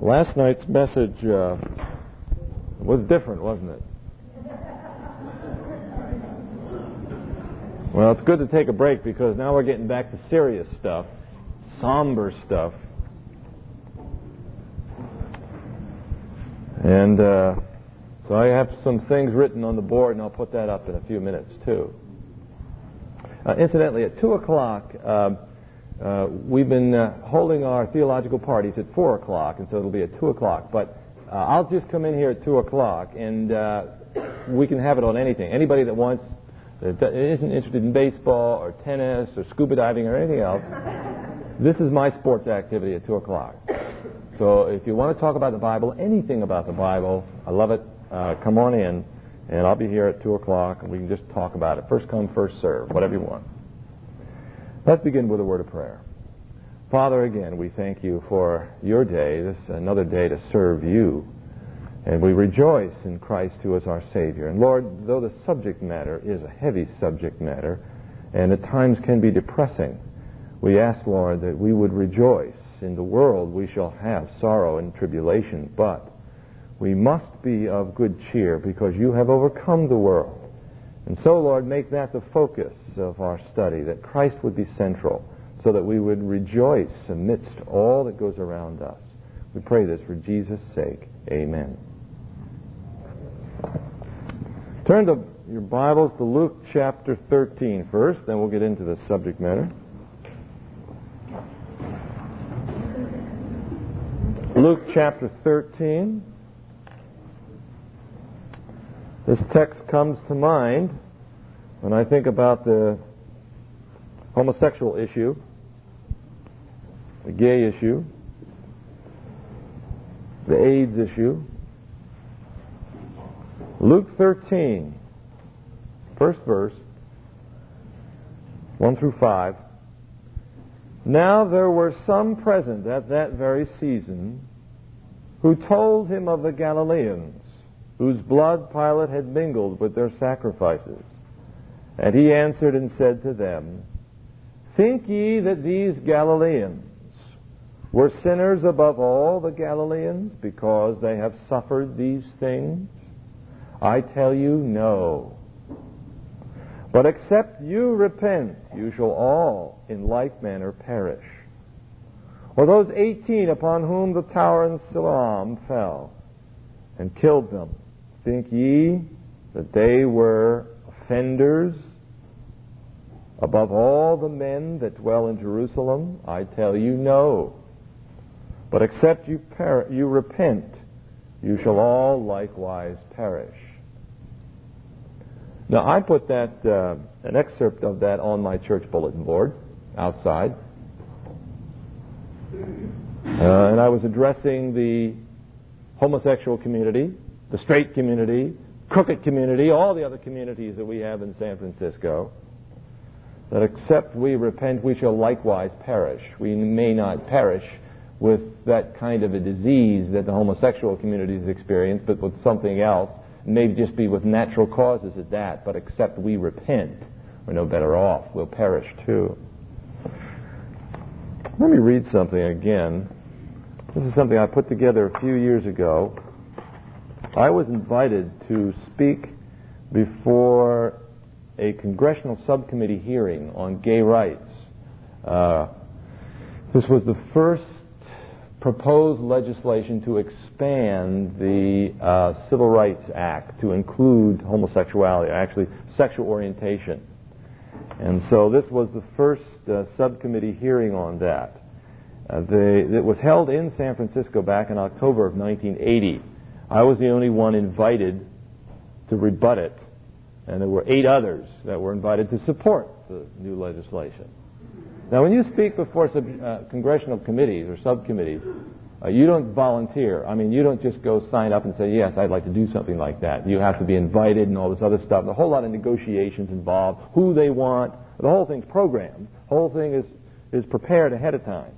Last night's message uh, was different, wasn't it? Well, it's good to take a break because now we're getting back to serious stuff, somber stuff. And uh, so I have some things written on the board, and I'll put that up in a few minutes, too. Uh, incidentally, at 2 o'clock, uh, we've been uh, holding our theological parties at 4 o'clock, and so it'll be at 2 o'clock. But uh, I'll just come in here at 2 o'clock, and uh, we can have it on anything. Anybody that wants, that isn't interested in baseball or tennis or scuba diving or anything else, this is my sports activity at 2 o'clock. So if you want to talk about the Bible, anything about the Bible, I love it. Uh, come on in, and I'll be here at 2 o'clock, and we can just talk about it. First come, first serve, whatever you want. Let's begin with a word of prayer. Father, again, we thank you for your day, this another day to serve you. And we rejoice in Christ who is our Savior. And Lord, though the subject matter is a heavy subject matter, and at times can be depressing, we ask, Lord, that we would rejoice. In the world we shall have sorrow and tribulation, but we must be of good cheer because you have overcome the world. And so, Lord, make that the focus of our study, that Christ would be central, so that we would rejoice amidst all that goes around us. We pray this for Jesus' sake. Amen. Turn to your Bibles to Luke chapter 13 first, then we'll get into the subject matter. Luke chapter 13. This text comes to mind when I think about the homosexual issue, the gay issue, the AIDS issue. Luke 13, first verse, 1 through 5. Now there were some present at that very season who told him of the Galileans whose blood Pilate had mingled with their sacrifices. And he answered and said to them, Think ye that these Galileans were sinners above all the Galileans because they have suffered these things? I tell you, no. But except you repent, you shall all in like manner perish. Or those eighteen upon whom the tower in Siloam fell and killed them, Think ye that they were offenders above all the men that dwell in Jerusalem? I tell you, no. But except you, per- you repent, you shall all likewise perish. Now, I put that, uh, an excerpt of that on my church bulletin board outside. Uh, and I was addressing the homosexual community the straight community, crooked community, all the other communities that we have in San Francisco, that except we repent, we shall likewise perish. We may not perish with that kind of a disease that the homosexual communities experience, but with something else. Maybe just be with natural causes at that, but except we repent, we're no better off. We'll perish too. Let me read something again. This is something I put together a few years ago I was invited to speak before a congressional subcommittee hearing on gay rights. Uh, this was the first proposed legislation to expand the uh, Civil Rights Act to include homosexuality, actually sexual orientation. And so this was the first uh, subcommittee hearing on that. Uh, it was held in San Francisco back in October of 1980. I was the only one invited to rebut it, and there were eight others that were invited to support the new legislation. Now, when you speak before sub, uh, congressional committees or subcommittees, uh, you don't volunteer. I mean, you don't just go sign up and say, yes, I'd like to do something like that. You have to be invited and all this other stuff. A whole lot of negotiations involved, who they want. The whole thing's programmed. The whole thing is, is prepared ahead of time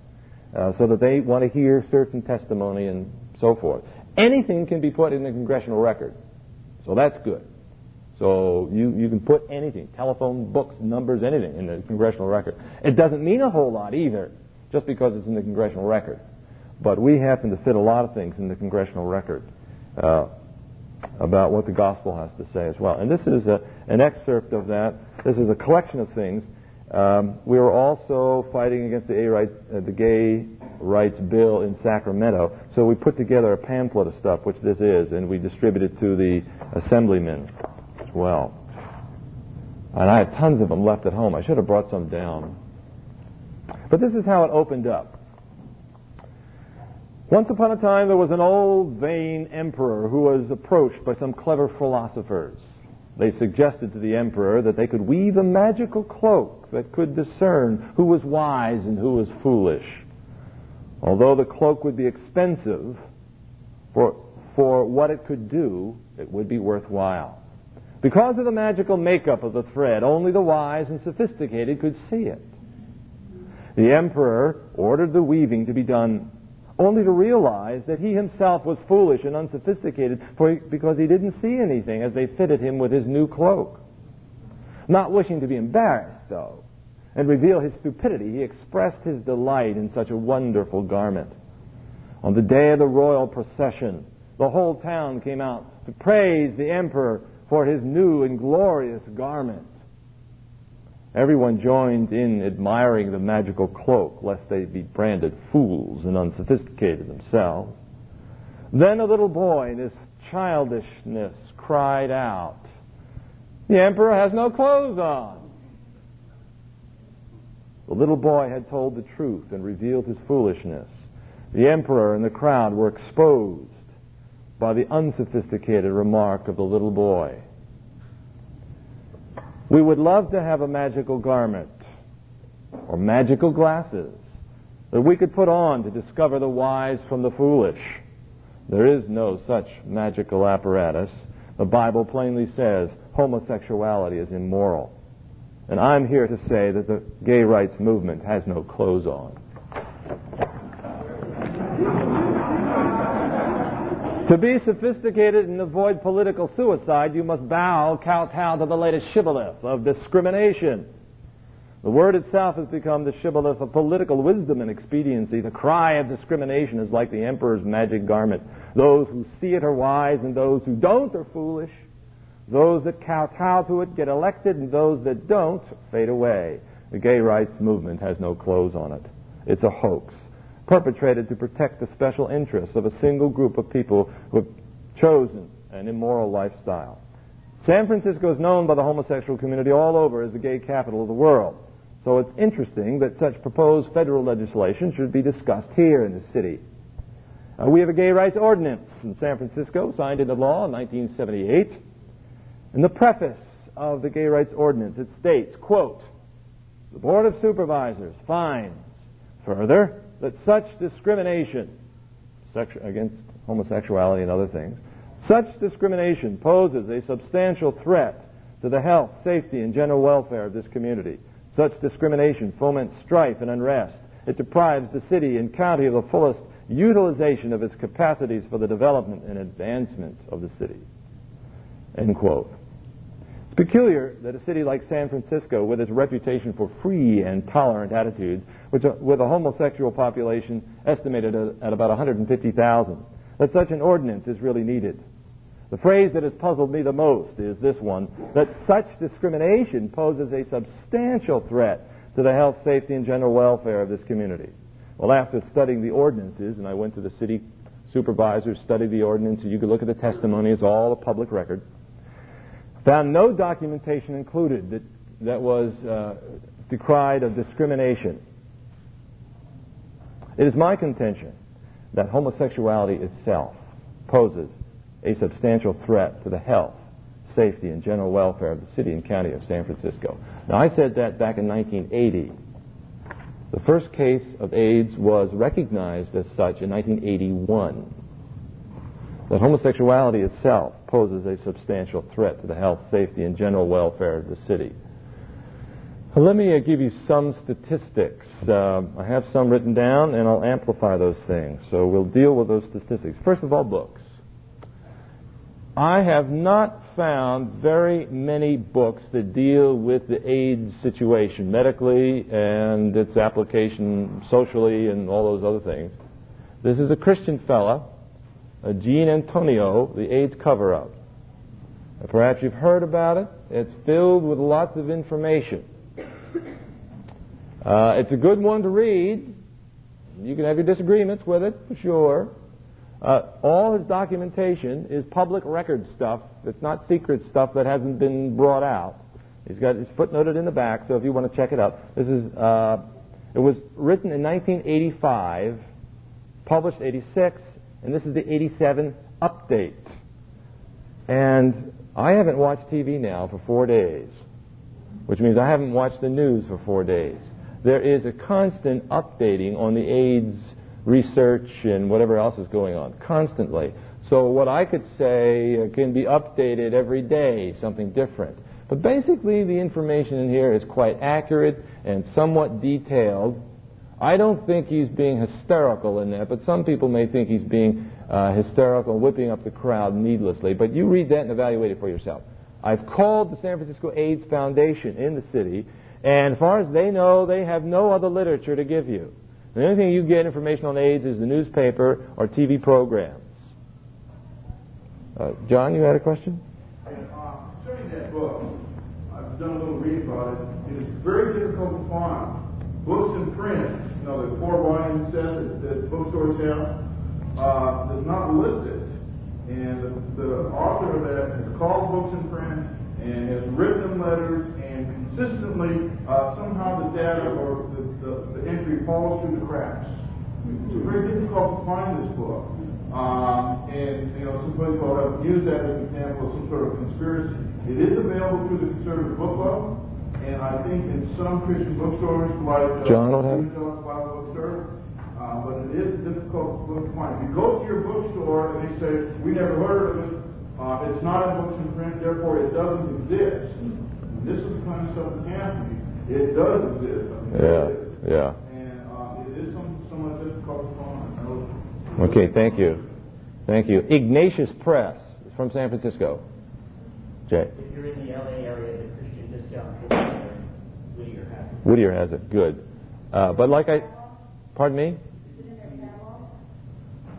uh, so that they want to hear certain testimony and so forth. Anything can be put in the congressional record. So that's good. So you, you can put anything, telephone, books, numbers, anything in the congressional record. It doesn't mean a whole lot either, just because it's in the congressional record. but we happen to fit a lot of things in the congressional record uh, about what the gospel has to say as well. And this is a, an excerpt of that. This is a collection of things. Um, we were also fighting against the, A-right, uh, the gay rights bill in Sacramento, so we put together a pamphlet of stuff, which this is, and we distributed it to the assemblymen as well. And I have tons of them left at home. I should have brought some down. But this is how it opened up. Once upon a time, there was an old, vain emperor who was approached by some clever philosophers. They suggested to the emperor that they could weave a magical cloak that could discern who was wise and who was foolish. Although the cloak would be expensive, for, for what it could do, it would be worthwhile. Because of the magical makeup of the thread, only the wise and sophisticated could see it. The emperor ordered the weaving to be done only to realize that he himself was foolish and unsophisticated for, because he didn't see anything as they fitted him with his new cloak. Not wishing to be embarrassed, though, and reveal his stupidity, he expressed his delight in such a wonderful garment. On the day of the royal procession, the whole town came out to praise the emperor for his new and glorious garment. Everyone joined in admiring the magical cloak, lest they be branded fools and unsophisticated themselves. Then a little boy, in his childishness, cried out, The emperor has no clothes on. The little boy had told the truth and revealed his foolishness. The emperor and the crowd were exposed by the unsophisticated remark of the little boy. We would love to have a magical garment or magical glasses that we could put on to discover the wise from the foolish. There is no such magical apparatus. The Bible plainly says homosexuality is immoral. And I'm here to say that the gay rights movement has no clothes on. To be sophisticated and avoid political suicide, you must bow, kowtow to the latest shibboleth of discrimination. The word itself has become the shibboleth of political wisdom and expediency. The cry of discrimination is like the emperor's magic garment. Those who see it are wise, and those who don't are foolish. Those that kowtow to it get elected, and those that don't fade away. The gay rights movement has no clothes on it. It's a hoax perpetrated to protect the special interests of a single group of people who have chosen an immoral lifestyle. San Francisco is known by the homosexual community all over as the gay capital of the world. So it's interesting that such proposed federal legislation should be discussed here in the city. Uh, we have a gay rights ordinance in San Francisco, signed into law in 1978. In the preface of the gay rights ordinance, it states, quote, the Board of Supervisors finds, further, that such discrimination against homosexuality and other things, such discrimination poses a substantial threat to the health, safety, and general welfare of this community. Such discrimination foments strife and unrest. It deprives the city and county of the fullest utilization of its capacities for the development and advancement of the city. End quote peculiar that a city like San Francisco, with its reputation for free and tolerant attitudes, which, uh, with a homosexual population estimated at about 150,000, that such an ordinance is really needed. The phrase that has puzzled me the most is this one, that such discrimination poses a substantial threat to the health, safety, and general welfare of this community. Well, after studying the ordinances, and I went to the city supervisor, studied the ordinance, and you could look at the testimony, it's all a public record found no documentation included that, that was uh, decried of discrimination. It is my contention that homosexuality itself poses a substantial threat to the health, safety, and general welfare of the city and county of San Francisco. Now, I said that back in 1980. The first case of AIDS was recognized as such in 1981 that homosexuality itself poses a substantial threat to the health, safety, and general welfare of the city. let me uh, give you some statistics. Uh, I have some written down, and I'll amplify those things. So we'll deal with those statistics. First of all, books. I have not found very many books that deal with the AIDS situation medically and its application socially and all those other things This is a Christian fella, a Gene Antonio, the AIDS cover-up. Perhaps you've heard about it. It's filled with lots of information. Uh, it's a good one to read. You can have your disagreements with it, for sure. Uh, all his documentation is public record stuff. It's not secret stuff that hasn't been brought out. He's got his footnoted in the back, so if you want to check it out, this is. Uh, it was written in 1985, published 86, and this is the 87 update. And I haven't watched TV now for four days, which means I haven't watched the news for four days. There is a constant updating on the AIDS research and whatever else is going on, constantly. So what I could say uh, can be updated every day, something different. But basically, the information in here is quite accurate and somewhat detailed. I don't think he's being hysterical in that, but some people may think he's being uh, hysterical, whipping up the crowd needlessly. But you read that and evaluate it for yourself. I've called the San Francisco AIDS Foundation in the city, and as far as they know, they have no other literature to give you. The only thing you get information on AIDS is the newspaper or TV programs. Uh, John, you had a question? Uh, that book, I've done a little reading about it. It is very difficult to find. Books in print, know, the four volume set that, that bookstores have, uh, does not list it. And the, the author of that has called books in print and has written them letters, and consistently, uh, somehow the data or the, the, the, entry falls through the cracks. It's very difficult to find this book. Um, and, you know, some people have used that as an example of some sort of conspiracy. It is available through the Conservative Book Club, and I think in some Christian bookstores like uh, John will have Bookstore, uh, but it is a difficult book to find. If you go to your bookstore and they say, we never heard of it, uh, it's not in books in print, therefore it doesn't exist. And this is the kind of stuff that's happening. It does exist. I mean, yeah, yeah. And uh, it is some, somewhat difficult to find. Okay, thank you. Thank you. Ignatius Press is from San Francisco. Jay. If you're in the LA area, the Christian Discount Bookstore, Whittier has it. Whittier has it. Good. Uh, but like I, pardon me.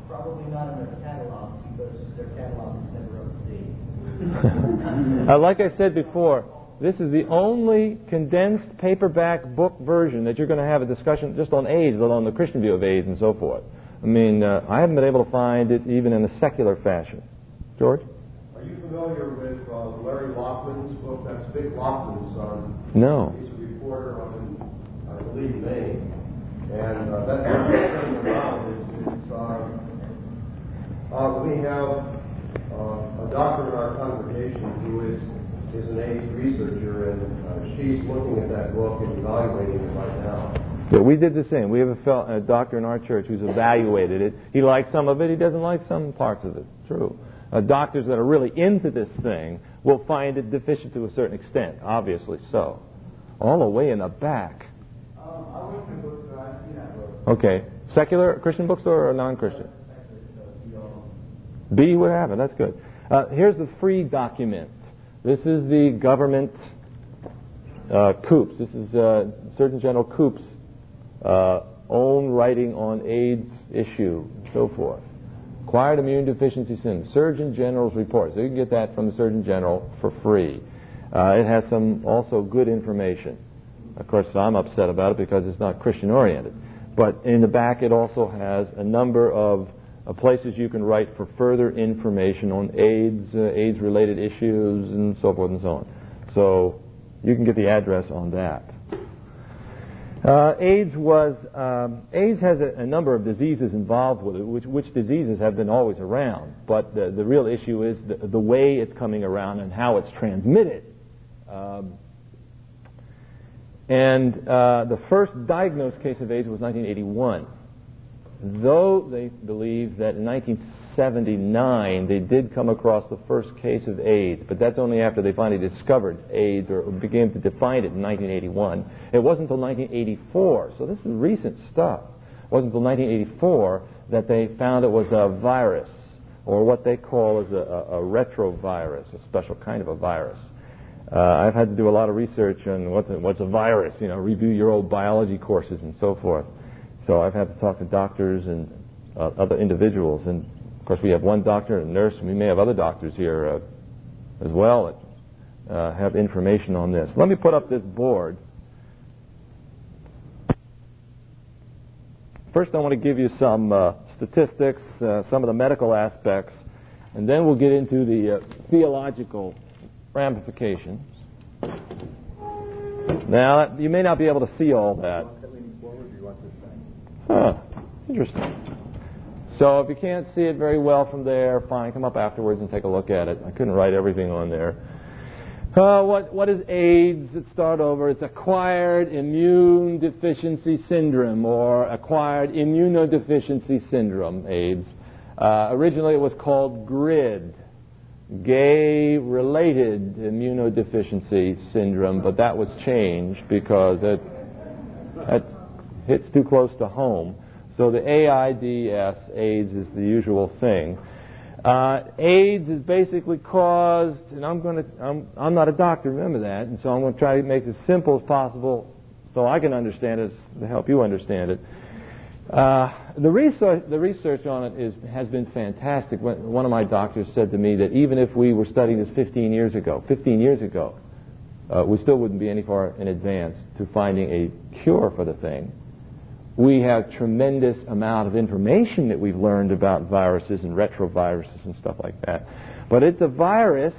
Probably not in their catalog because their catalog is never up to date. uh, like I said before, this is the only condensed paperback book version that you're going to have a discussion just on AIDS, let alone the Christian view of AIDS and so forth. I mean, uh, I haven't been able to find it even in a secular fashion. George? Are you familiar with uh, Larry Laughlin's book? That's Vic Laughlin's son. No. He's a reporter Maine. And uh, that book is sitting around is, is uh, uh, we have uh, a doctor in our congregation who is is an AIDS researcher, and uh, she's looking at that book and evaluating it right now. Yeah, we did the same. We have a, fel- a doctor in our church who's evaluated it. He likes some of it. He doesn't like some parts of it. True. Uh, doctors that are really into this thing will find it deficient to a certain extent. Obviously so. All the way in the back. Okay. Secular Christian bookstore or non-Christian? B would have it. That's good. Uh, here's the free document. This is the government uh, Koop's. This is uh, Surgeon General Koop's uh, own writing on AIDS issue, and so forth. Acquired immune deficiency syndrome. Surgeon General's report. So you can get that from the Surgeon General for free. Uh, it has some also good information. Of course, I'm upset about it because it's not Christian oriented. But in the back, it also has a number of uh, places you can write for further information on AIDS, uh, AIDS-related issues, and so forth and so on. So you can get the address on that. Uh, AIDS was um, AIDS has a, a, number of diseases involved with it, which, which diseases have been always around. But the, the real issue is the, the way it's coming around and how it's transmitted. Um, and uh, the first diagnosed case of AIDS was 1981 though they believe that in 1979 they did come across the first case of AIDS, but that's only after they finally discovered AIDS or began to define it in 1981. It wasn't until 1984, so this is recent stuff. It wasn't until 1984 that they found it was a virus, or what they call as a, a, a retrovirus, a special kind of a virus. Uh, I've had to do a lot of research on what's a, what's a virus, you know, review your old biology courses and so forth. So I've had to talk to doctors and uh, other individuals. And of course, we have one doctor and a nurse, and we may have other doctors here uh, as well that uh, have information on this. Let me put up this board. First, I want to give you some uh, statistics, uh, some of the medical aspects, and then we'll get into the theological ramifications. Now, you may not be able to see all that. Huh, interesting. So if you can't see it very well from there, fine, come up afterwards and take a look at it. I couldn't write everything on there. Uh, what, what is AIDS? Let's start over. It's acquired immune deficiency syndrome or acquired immunodeficiency syndrome, AIDS. Uh, originally it was called GRID, gay related immunodeficiency syndrome, but that was changed because it, it hits too close to home. So the AIDS, AIDS is the usual thing. Uh, AIDS is basically caused, and I'm going to, I'm, I'm not a doctor, remember that, and so I'm going to try to make it as simple as possible so I can understand it to help you understand it. Uh, the research, the research on it is, has been fantastic. One of my doctors said to me that even if we were studying this 15 years ago, 15 years ago, uh, we still wouldn't be any far in advance to finding a cure for the thing we have tremendous amount of information that we've learned about viruses and retroviruses and stuff like that. But it's a virus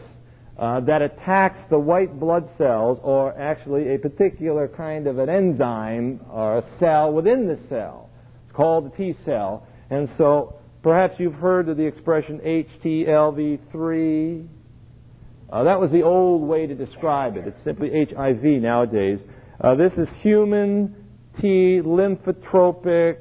uh, that attacks the white blood cells, or actually a particular kind of an enzyme or a cell within the cell. It's called the T cell. And so perhaps you've heard of the expression HTLV3. Uh, that was the old way to describe it. It's simply HIV nowadays. Uh, this is human T lymphotropic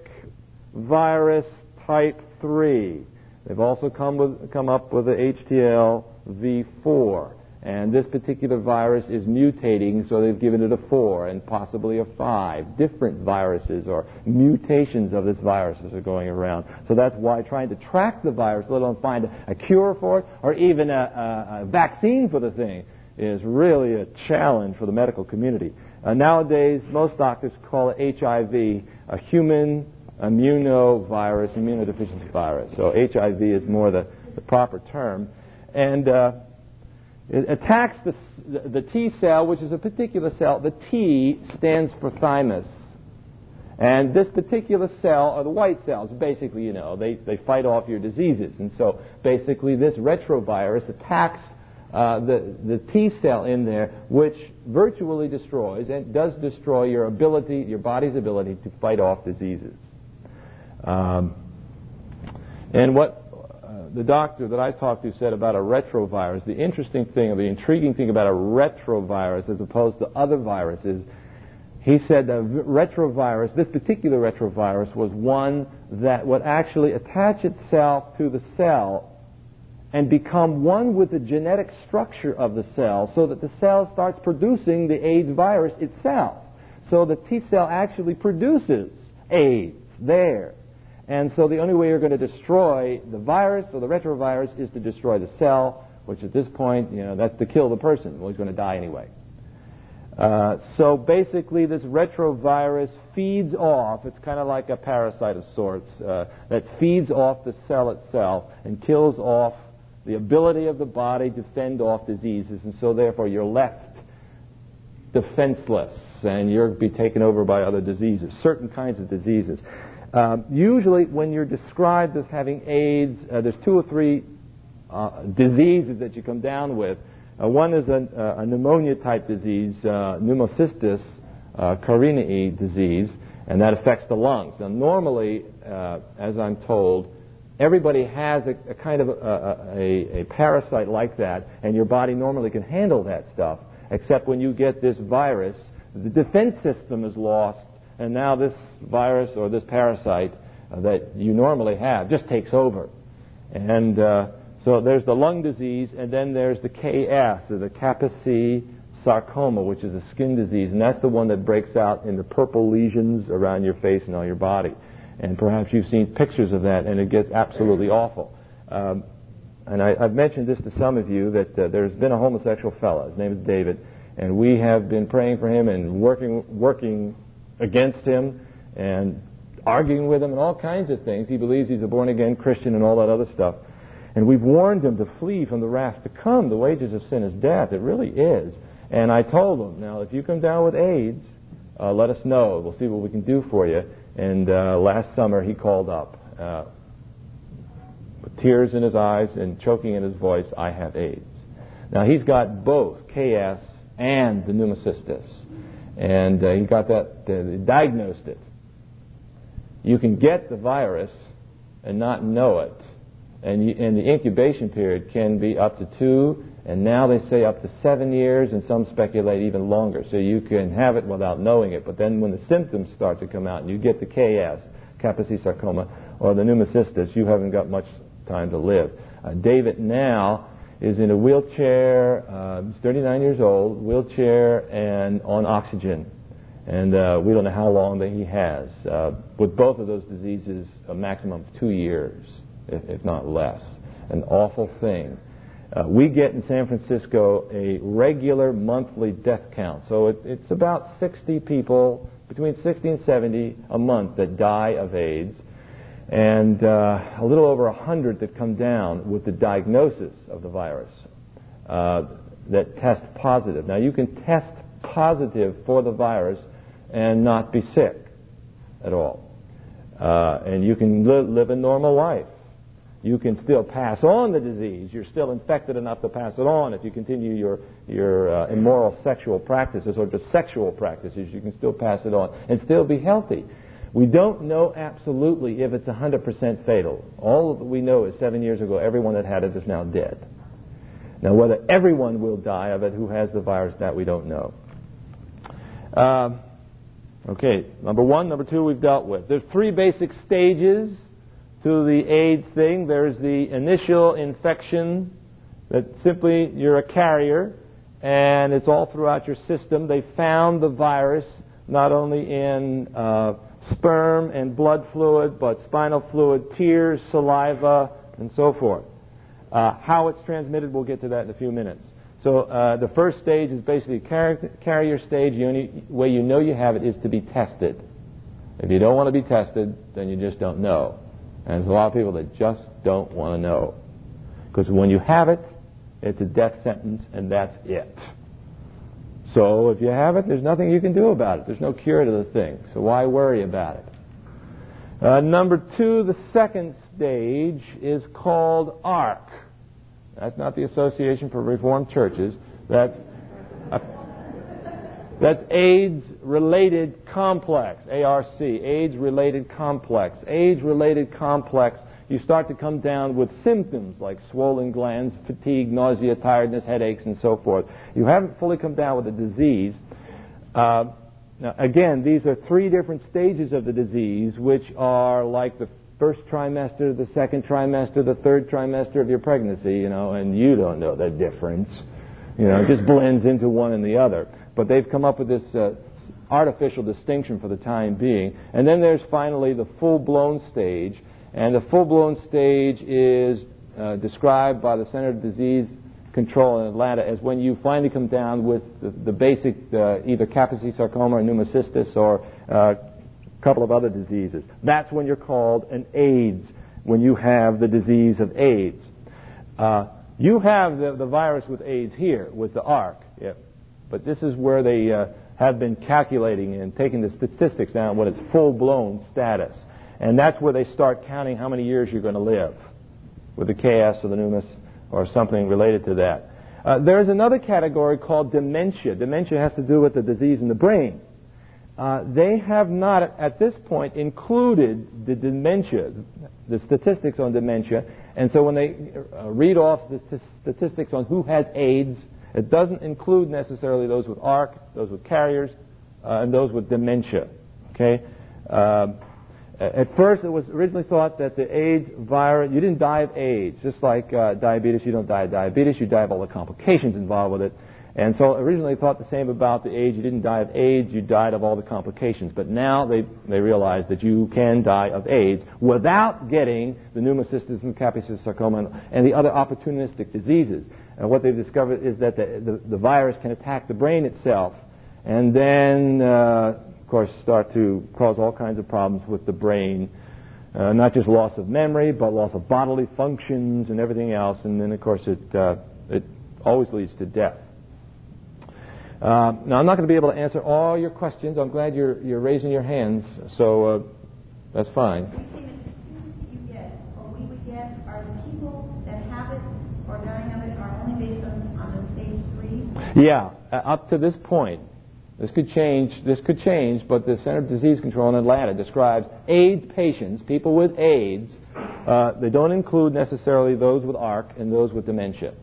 virus type 3. They've also come, with, come up with the HTL V4. And this particular virus is mutating, so they've given it a 4 and possibly a 5. Different viruses or mutations of this virus are going around. So that's why trying to track the virus, let alone find a cure for it or even a, a, a vaccine for the thing, is really a challenge for the medical community. Uh, nowadays, most doctors call it HIV, a human immunovirus, immunodeficiency virus. So HIV is more the, the proper term. And uh, it attacks the, the T cell, which is a particular cell. The T stands for thymus. And this particular cell are the white cells. Basically, you know, they, they fight off your diseases. And so basically this retrovirus attacks uh, the, the T cell in there, which virtually destroys and does destroy your ability, your body's ability to fight off diseases. Um, and what the doctor that I talked to said about a retrovirus, the interesting thing, or the intriguing thing about a retrovirus as opposed to other viruses, he said the retrovirus, this particular retrovirus, was one that would actually attach itself to the cell and become one with the genetic structure of the cell so that the cell starts producing the AIDS virus itself. So the T cell actually produces AIDS there. And so the only way you're going to destroy the virus or the retrovirus is to destroy the cell, which at this point, you know, that's to kill the person. Well, he's going to die anyway. Uh, so basically, this retrovirus feeds off, it's kind of like a parasite of sorts, uh, that feeds off the cell itself and kills off the ability of the body to fend off diseases, and so therefore you're left defenseless and you'll be taken over by other diseases, certain kinds of diseases. Um, usually, when you're described as having AIDS, uh, there's two or three uh, diseases that you come down with. Uh, one is a, a pneumonia type disease, uh, pneumocystis uh, carinii disease, and that affects the lungs. Now, normally, uh, as I'm told, Everybody has a, a kind of a, a, a, parasite like that, and your body normally can handle that stuff, except when you get this virus, the defense system is lost, and now this virus or this parasite uh, that you normally have just takes over. And uh, so there's the lung disease, and then there's the KS, or the Kaposi sarcoma, which is a skin disease, and that's the one that breaks out in the purple lesions around your face and all your body. And perhaps you've seen pictures of that, and it gets absolutely awful. Um, and I, have mentioned this to some of you that uh, there's been a homosexual fellow. His name is David, and we have been praying for him and working working against him and arguing with him and all kinds of things. He believes he's a born again Christian and all that other stuff. And we've warned him to flee from the wrath to come. The wages of sin is death. It really is. And I told him, now, if you come down with AIDS, uh, let us know. We'll see what we can do for you. And uh, last summer, he called up, uh, with tears in his eyes and choking in his voice, I have AIDS. Now, he's got both KS and the pneumocystis. And uh, he got that, uh, diagnosed it. You can get the virus and not know it. And, you, and the incubation period can be up to two, and now they say up to seven years, and some speculate even longer. So you can have it without knowing it. But then when the symptoms start to come out and you get the KS, Kaposi sarcoma, or the pneumocystis, you haven't got much time to live. Uh, David now is in a wheelchair. Uh, he's 39 years old, wheelchair and on oxygen. And uh, we don't know how long that he has. Uh, with both of those diseases, a maximum of two years, if, if not less. An awful thing. Uh, we get in San Francisco a regular monthly death count. So it, it's about 60 people, between 60 and 70 a month that die of AIDS and uh, a little over 100 that come down with the diagnosis of the virus uh, that test positive. Now, you can test positive for the virus and not be sick at all. Uh, and you can li- live a normal life. You can still pass on the disease. You're still infected enough to pass it on if you continue your, your uh, immoral sexual practices or just sexual practices. You can still pass it on and still be healthy. We don't know absolutely if it's 100% fatal. All we know is seven years ago, everyone that had it is now dead. Now, whether everyone will die of it who has the virus, that we don't know. Um, okay, number one, number two, we've dealt with. There's three basic stages to the AIDS thing. There's the initial infection that simply you're a carrier and it's all throughout your system. They found the virus not only in uh, sperm and blood fluid, but spinal fluid, tears, saliva, and so forth. Uh, how it's transmitted, we'll get to that in a few minutes. So uh, the first stage is basically car- carrier stage. The only way you know you have it is to be tested. If you don't want to be tested, then you just don't know. And there's a lot of people that just don't want to know. Because when you have it, it's a death sentence, and that's it. So if you have it, there's nothing you can do about it. There's no cure to the thing. So why worry about it? Uh, number two, the second stage is called ARC. That's not the Association for Reformed Churches. That's that's AIDS-related complex, ARC, AIDS-related complex. AIDS-related complex you start to come down with symptoms like swollen glands, fatigue, nausea, tiredness, headaches, and so forth. You haven't fully come down with the disease. Uh, now, again, these are three different stages of the disease, which are like the first trimester, the second trimester, the third trimester of your pregnancy, you know, and you don't know the difference. You know, it just blends into one and the other. But they've come up with this uh, artificial distinction for the time being. And then there's finally the full-blown stage, and the full-blown stage is uh, described by the Center of Disease Control in Atlanta as when you finally come down with the, the basic uh, either Kaposi sarcoma or pneumocystis or uh, a couple of other diseases. That's when you're called an AIDS, when you have the disease of AIDS. Uh, you have the, the virus with AIDS here, with the ARC, but this is where they uh, have been calculating and taking the statistics down when it's full-blown status. And that's where they start counting how many years you're going to live with the KS or the pneumus or something related to that. Uh, there's another category called dementia. Dementia has to do with the disease in the brain. Uh, they have not, at this point, included the dementia, the statistics on dementia. And so when they uh, read off the t- statistics on who has AIDS, it doesn't include necessarily those with ARC, those with carriers, uh, and those with dementia. Okay? At first, it was originally thought that the AIDS virus, you didn't die of AIDS. Just like uh, diabetes, you don't die of diabetes, you die of all the complications involved with it. And so originally thought the same about the AIDS. You didn't die of AIDS, you died of all the complications. But now they, they realize that you can die of AIDS without getting the pneumocystis and Kaposi sarcoma and the other opportunistic diseases. And what they've discovered is that the, the, the virus can attack the brain itself and then uh, course, start to cause all kinds of problems with the brain. Uh, not just loss of memory, but loss of bodily functions and everything else. And then, of course, it, uh, it always leads to death. Uh, now, I'm not going to be able to answer all your questions. I'm glad you're, you're raising your hands, so uh, that's fine. Get, or we would get, are the people that have it or dying of it based on, on the stage three? Yeah, uh, up to this point. This could change. This could change, but the Center of Disease Control in Atlanta describes AIDS patients, people with AIDS. Uh, they don't include necessarily those with ARC and those with dementia.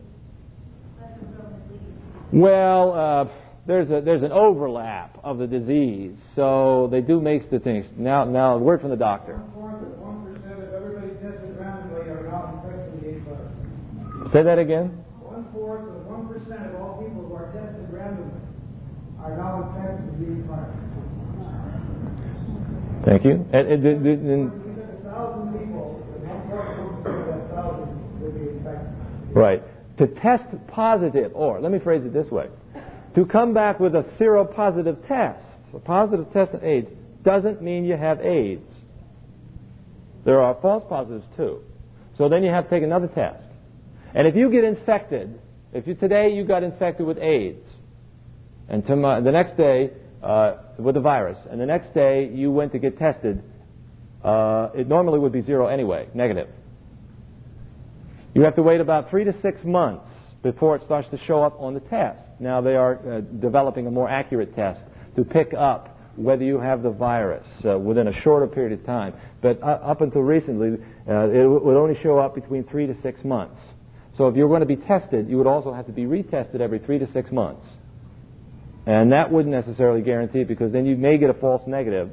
Well, uh, there's a there's an overlap of the disease, so they do make the things. Now, now, word from the doctor. Say that of everybody tested randomly are not infected with the AIDS virus. Say that again. One fourth of one percent of all people who are tested randomly are now infected with the AIDS virus. Thank you. And, and, and, and. Right. To test positive, or let me phrase it this way to come back with a seropositive test, a positive test of AIDS, doesn't mean you have AIDS. There are false positives too. So then you have to take another test. And if you get infected, if you today you got infected with AIDS, and tomorrow, the next day uh, with the virus, and the next day you went to get tested, uh, it normally would be zero anyway, negative. You have to wait about three to six months before it starts to show up on the test. Now they are uh, developing a more accurate test to pick up whether you have the virus uh, within a shorter period of time. But uh, up until recently, uh, it would only show up between three to six months. So if you're going to be tested, you would also have to be retested every three to six months. And that wouldn't necessarily guarantee it because then you may get a false negative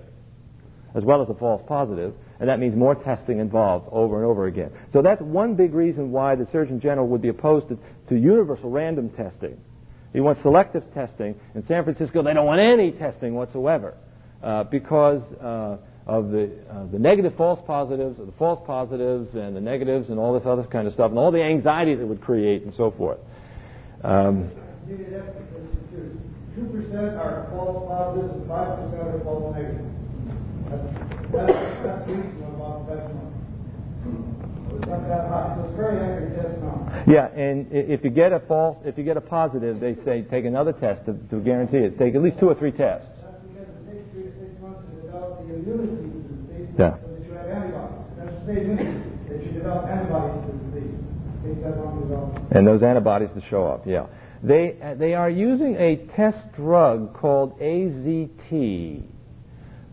as well as a false positive, and that means more testing involved over and over again. So that's one big reason why the Surgeon General would be opposed to, to universal random testing. He wants selective testing. In San Francisco, they don't want any testing whatsoever uh, because uh, of the, uh, the negative false positives, or the false positives, and the negatives, and all this other kind of stuff, and all the anxiety that would create, and so forth. Um, Two percent are false positives and five percent are false negatives. That's, that's, that's reasonable about that number. It's not that high, so it's very accurate test now. Yeah, and if you get a false, if you get a positive, they say take another test to, to guarantee it. Take at least two or three tests. That's because it takes three to six months to develop the immunity to the disease. Yeah. So that you have antibodies. That's the same immunity, that you develop antibodies to the disease. It takes that long to develop. And those antibodies to show up, yeah. They, uh, they are using a test drug called AZT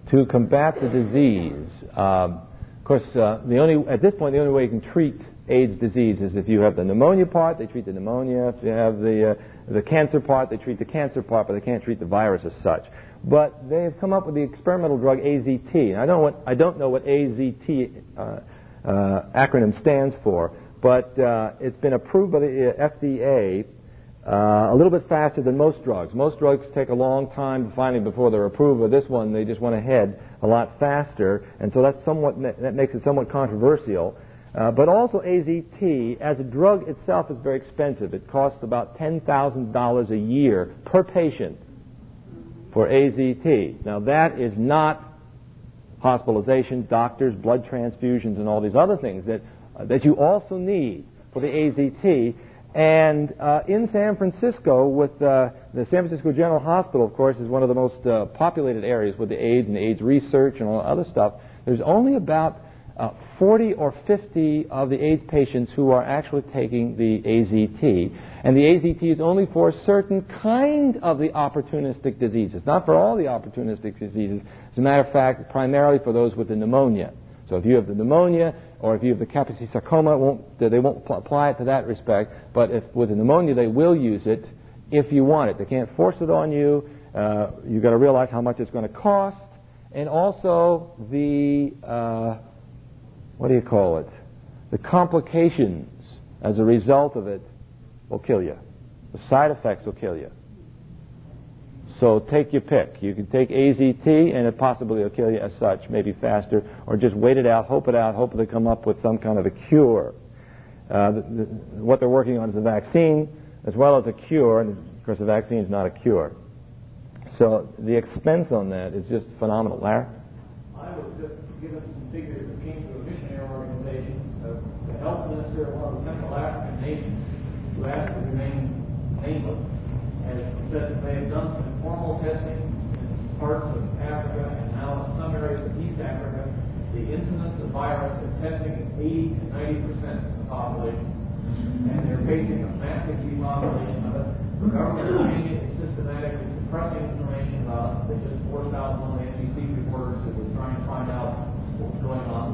to combat the disease. Um, of course, uh, the only, at this point, the only way you can treat AIDS disease is if you have the pneumonia part, they treat the pneumonia. If you have the, uh, the cancer part, they treat the cancer part, but they can't treat the virus as such. But they have come up with the experimental drug AZT. And I don't, what, I don't know what AZT uh, uh, acronym stands for, but uh, it's been approved by the uh, FDA uh, a little bit faster than most drugs. Most drugs take a long time finally before they're approved. But this one, they just went ahead a lot faster, and so that's somewhat that makes it somewhat controversial. Uh, but also AZT, as a drug itself, is very expensive. It costs about ten thousand dollars a year per patient for AZT. Now that is not hospitalization, doctors, blood transfusions, and all these other things that uh, that you also need for the AZT. And uh, in San Francisco, with uh, the San Francisco General Hospital, of course, is one of the most uh, populated areas with the AIDS and AIDS research and all the other stuff. There's only about uh, 40 or 50 of the AIDS patients who are actually taking the AZT. And the AZT is only for a certain kind of the opportunistic diseases, not for all the opportunistic diseases. As a matter of fact, primarily for those with the pneumonia. So if you have the pneumonia, or if you have the Kaposi sarcoma, won't, they won't pl- apply it to that respect. But if with pneumonia, they will use it if you want it. They can't force it on you. Uh, you've got to realize how much it's going to cost, and also the uh, what do you call it? The complications as a result of it will kill you. The side effects will kill you. So take your pick. You can take AZT, and it possibly will kill you as such, maybe faster, or just wait it out, hope it out, hope they come up with some kind of a cure. Uh, the, the, what they're working on is a vaccine as well as a cure, and of course, the vaccine is not a cure. So the expense on that is just phenomenal. Larry? I was just given some figures that came to a missionary organization, uh, the health minister of one of the Central African nations, who asked to remain nameless, said that they have done some informal testing in parts of Africa and now in some areas of East Africa. The incidence of virus in testing is 80 to 90 percent of the population, and they're facing a massive depopulation of it. The government is doing it systematically suppressing information about it. They just forced out one of the NBC reporters who was trying to find out what was going on.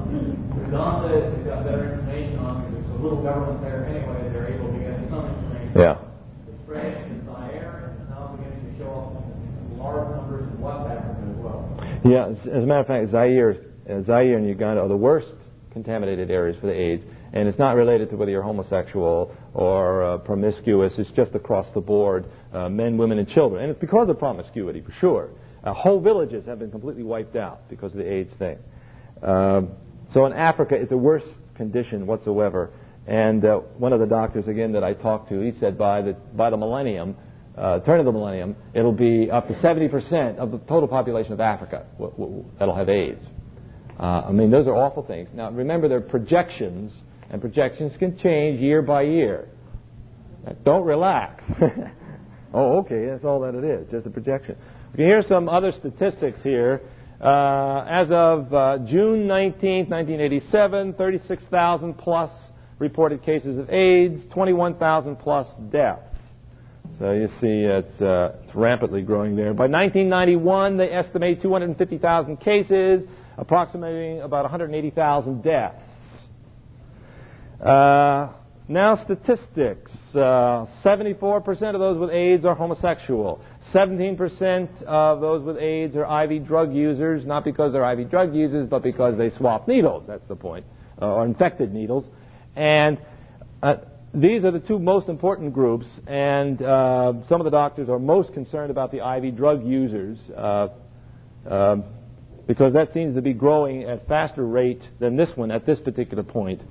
Uganda, they've got better information on because there's a little government there anyway. They're able to get some information. Yeah. The spread in Zaire is now beginning to show up in large numbers in West Africa as well. Yeah, as, a matter of fact, Zaire, uh, Zaire and Uganda are the worst contaminated areas for the AIDS, and it's not related to whether you're homosexual or uh, promiscuous. It's just across the board, uh, men, women, and children, and it's because of promiscuity for sure. Uh, whole villages have been completely wiped out because of the AIDS thing. Um, so in Africa, it's a worse condition whatsoever. And uh, one of the doctors again that I talked to, he said by the by the millennium, uh, turn of the millennium, it'll be up to 70% of the total population of Africa w- w- that'll have AIDS. Uh, I mean, those are awful things. Now, remember, they're projections, and projections can change year by year. Now, don't relax. oh, okay, that's all that it is, just a projection. Okay, here's some other statistics here. Uh, as of uh, June 19, 1987, 36,000 plus reported cases of AIDS, 21,000 plus deaths. So you see it's, uh, it's rapidly growing there. By 1991, they estimate 250,000 cases, approximating about 180,000 deaths. Uh, now statistics. Uh, 74% of those with AIDS are homosexual. 17% of those with AIDS are IV drug users, not because they're IV drug users, but because they swap needles. That's the point. Uh, or infected needles. And uh, these are the two most important groups, and uh, some of the doctors are most concerned about the IV drug users uh, um, because that seems to be growing at a faster rate than this one at this particular point.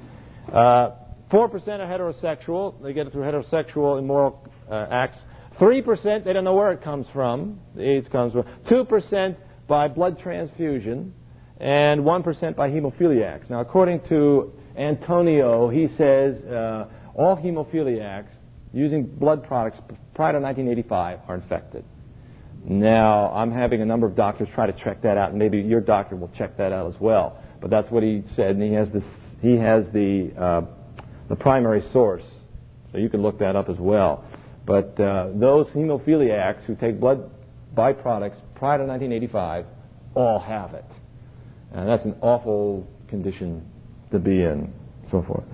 Uh, 4% are heterosexual. They get it through heterosexual immoral uh, acts. 3%, they don't know where it comes from. The AIDS comes from. 2% by blood transfusion. And 1% by hemophiliacs. Now, according to Antonio, he says uh, all hemophiliacs using blood products prior to 1985 are infected. Now, I'm having a number of doctors try to check that out, and maybe your doctor will check that out as well. But that's what he said, and he has this. He has the uh, the primary source, so you can look that up as well. But uh, those hemophiliacs who take blood byproducts prior to 1985 all have it, and that's an awful condition to be in, so forth.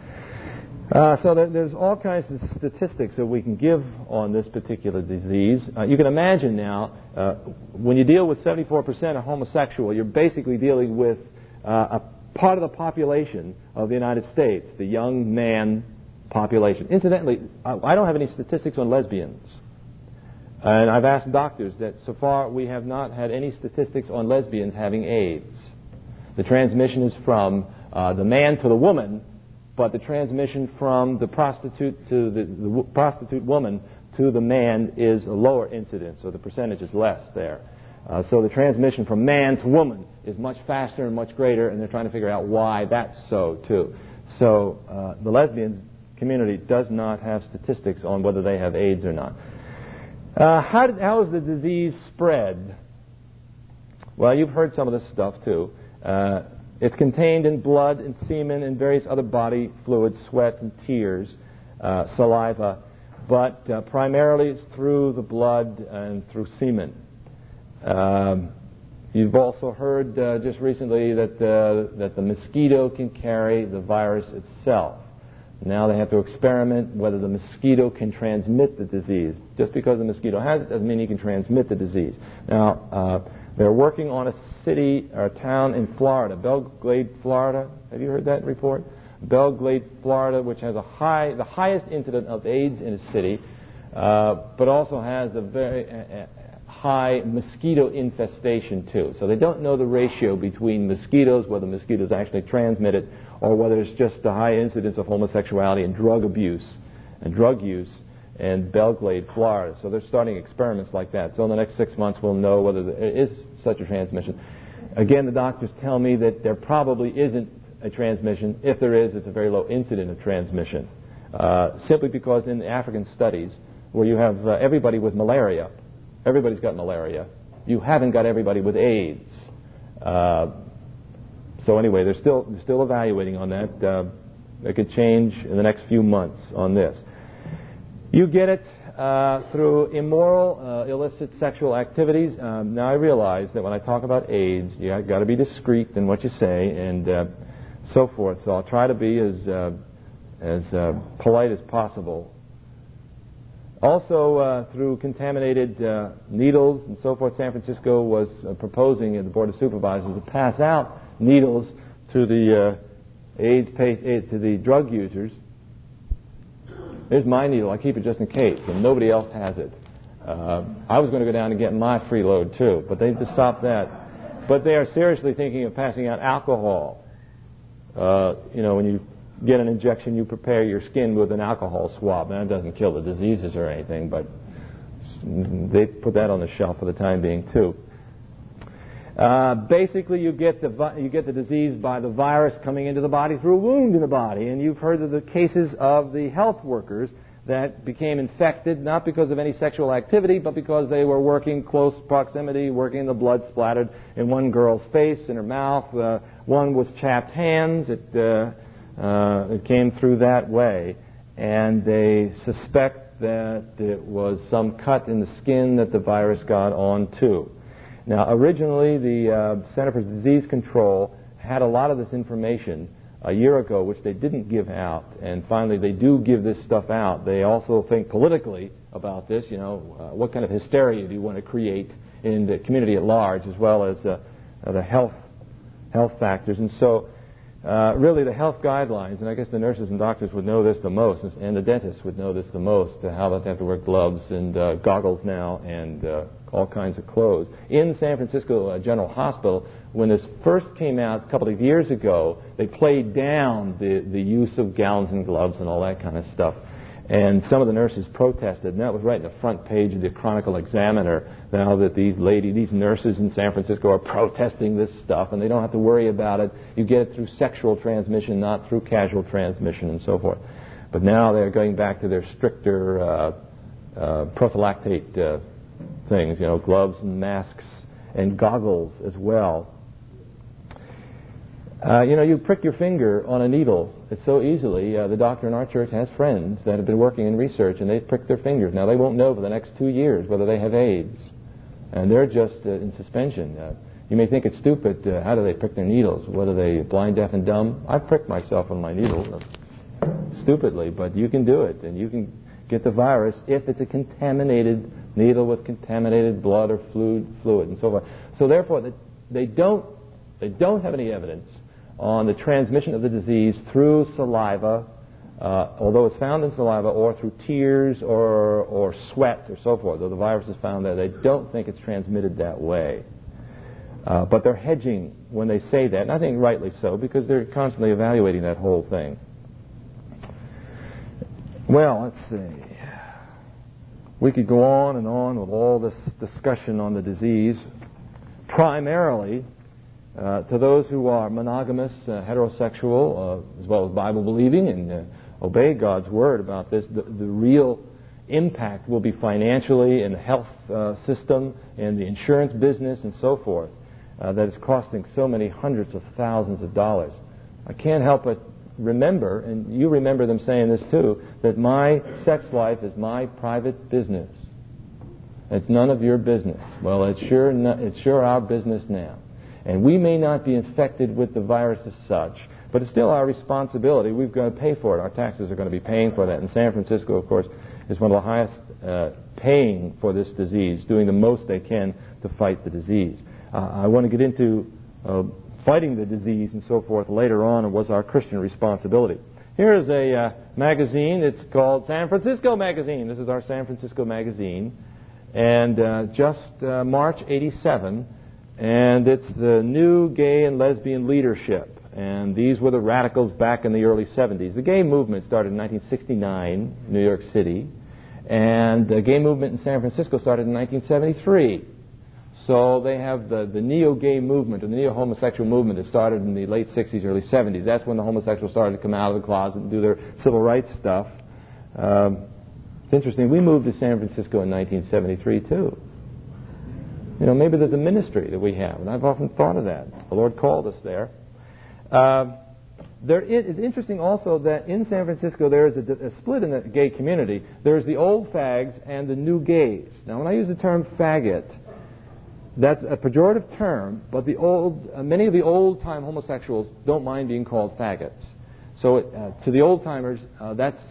Uh, so there, there's all kinds of statistics that we can give on this particular disease. Uh, you can imagine now, uh, when you deal with 74% of homosexual, you're basically dealing with uh, a part of the population of the United States, the young man population. Incidentally, I don't have any statistics on lesbians. And I've asked doctors that so far we have not had any statistics on lesbians having AIDS. The transmission is from uh, the man to the woman, but the transmission from the prostitute to the, the prostitute woman to the man is a lower incidence, so the percentage is less there. Uh, so the transmission from man to woman is much faster and much greater, and they're trying to figure out why that's so too. So uh, the lesbian community does not have statistics on whether they have AIDS or not. Uh, how, did, how is the disease spread? Well, you've heard some of this stuff too. Uh, it's contained in blood and semen and various other body fluids, sweat and tears, uh, saliva, but uh, primarily it's through the blood and through semen. Um, you've also heard uh, just recently that uh, that the mosquito can carry the virus itself. Now they have to experiment whether the mosquito can transmit the disease. Just because the mosquito has it doesn't mean he can transmit the disease. Now uh, they're working on a city or a town in Florida, Belle Glade, Florida. Have you heard that report? Belle Glade, Florida, which has a high, the highest incident of AIDS in a city, uh, but also has a very uh, high mosquito infestation too. So they don't know the ratio between mosquitoes, whether mosquitoes actually transmit it, or whether it's just a high incidence of homosexuality and drug abuse and drug use and Belle Glade, Florida. So they're starting experiments like that. So in the next six months, we'll know whether there is such a transmission. Again, the doctors tell me that there probably isn't a transmission. If there is, it's a very low incident of transmission. Uh, simply because in the African studies, where you have uh, everybody with malaria, everybody's got malaria, you haven't got everybody with AIDS. Uh, so anyway, they're still they're still evaluating on that. Uh, it could change in the next few months on this. You get it uh, through immoral, uh, illicit sexual activities. Um, now I realize that when I talk about AIDS, you got to be discreet in what you say and uh, so forth. So I'll try to be as uh, as uh, polite as possible. Also, uh, through contaminated needles and so forth, San Francisco was proposing at the Board of Supervisors to pass out needles to the AIDS to the drug users Here's my needle. I keep it just in case, and nobody else has it. Uh, I was going to go down and get my freeload too, but they just stopped that. But they are seriously thinking of passing out alcohol. Uh, you know, when you get an injection, you prepare your skin with an alcohol swab. Now, it doesn't kill the diseases or anything, but they put that on the shelf for the time being too. Uh, basically, you get the you get the disease by the virus coming into the body through a wound in the body, and you've heard of the cases of the health workers that became infected not because of any sexual activity, but because they were working close proximity, working the blood splattered in one girl's face, in her mouth. Uh, one was chapped hands. It uh, uh it came through that way, and they suspect that it was some cut in the skin that the virus got onto. Now, originally, the uh, Center for Disease Control had a lot of this information a year ago, which they didn't give out, and finally they do give this stuff out. They also think politically about this. You know, uh, what kind of hysteria do you want to create in the community at large, as well as uh, the health health factors, and so. Uh, really, the health guidelines, and I guess the nurses and doctors would know this the most, and the dentists would know this the most, how they have to wear gloves and uh, goggles now, and uh, all kinds of clothes. In San Francisco uh, General Hospital, when this first came out a couple of years ago, they played down the, the use of gowns and gloves and all that kind of stuff. And some of the nurses protested, and that was right in the front page of the Chronicle Examiner. Now that these lady, these nurses in San Francisco are protesting this stuff, and they don't have to worry about it. You get it through sexual transmission, not through casual transmission, and so forth. But now they're going back to their stricter uh, uh, prophylactate uh, things, you know, gloves and masks and goggles as well. Uh, you know, you prick your finger on a needle. It's so easily. Uh, the doctor in our church has friends that have been working in research, and they've pricked their fingers. Now, they won't know for the next two years whether they have AIDS. And they're just uh, in suspension. Uh, you may think it's stupid. Uh, how do they prick their needles? What are they, blind, deaf, and dumb? I've pricked myself on my needle uh, stupidly, but you can do it, and you can get the virus if it's a contaminated needle with contaminated blood or fluid, fluid and so forth. So therefore, they don't, they don't have any evidence on the transmission of the disease through saliva, uh, although it's found in saliva, or through tears or, or sweat or so forth, though the virus is found there. They don't think it's transmitted that way. Uh, but they're hedging when they say that, and I think rightly so, because they're constantly evaluating that whole thing. Well, let's see. We could go on and on with all this discussion on the disease, primarily uh, to those who are monogamous, uh, heterosexual, uh, as well as Bible believing and uh, obey God's word about this. The, the, real impact will be financially in the health uh, system and the insurance business and so forth. Uh, that is costing so many hundreds of thousands of dollars. I can't help but remember, and you remember them saying this too, that my sex life is my private business. It's none of your business. Well, it's sure, it's sure our business now. And we may not be infected with the virus as such, but it's still our responsibility. We've got to pay for it. Our taxes are going to be paying for that. And San Francisco, of course, is one of the highest uh, paying for this disease, doing the most they can to fight the disease. Uh, I want to get into uh, fighting the disease and so forth later on was our Christian responsibility. Here is a uh, magazine. It's called San Francisco Magazine. This is our San Francisco Magazine. And uh, just uh, March 87. And it's the new gay and lesbian leadership. And these were the radicals back in the early 70s. The gay movement started in 1969 New York City. And the gay movement in San Francisco started in 1973. So they have the, the neo-gay movement, or the neo-homosexual movement that started in the late 60s, early 70s. That's when the homosexuals started to come out of the closet and do their civil rights stuff. Um, it's interesting. We moved to San Francisco in 1973 too. You know, maybe there's a ministry that we have, and I've often thought of that. The Lord called us there. Uh, there is, it's interesting also that in San Francisco there is a, a, split in the gay community. There's the old fags and the new gays. Now, when I use the term faggot, that's a pejorative term, but the old, uh, many of the old-time homosexuals don't mind being called faggots. So, uh, to the old-timers, uh, that's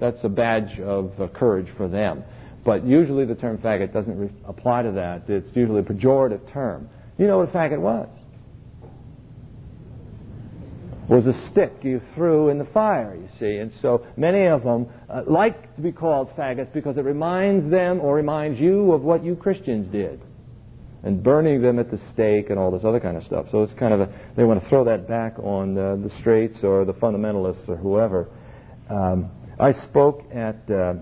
that's a badge of uh, courage for them. But usually, the term faggot doesn't re- apply to that. It's usually a pejorative term. You know what a faggot was? was a stick you threw in the fire, you see. And so many of them uh, like to be called faggots because it reminds them or reminds you of what you Christians did. And burning them at the stake and all this other kind of stuff. So it's kind of a, they want to throw that back on uh, the straights or the fundamentalists or whoever. Um, I spoke at uh,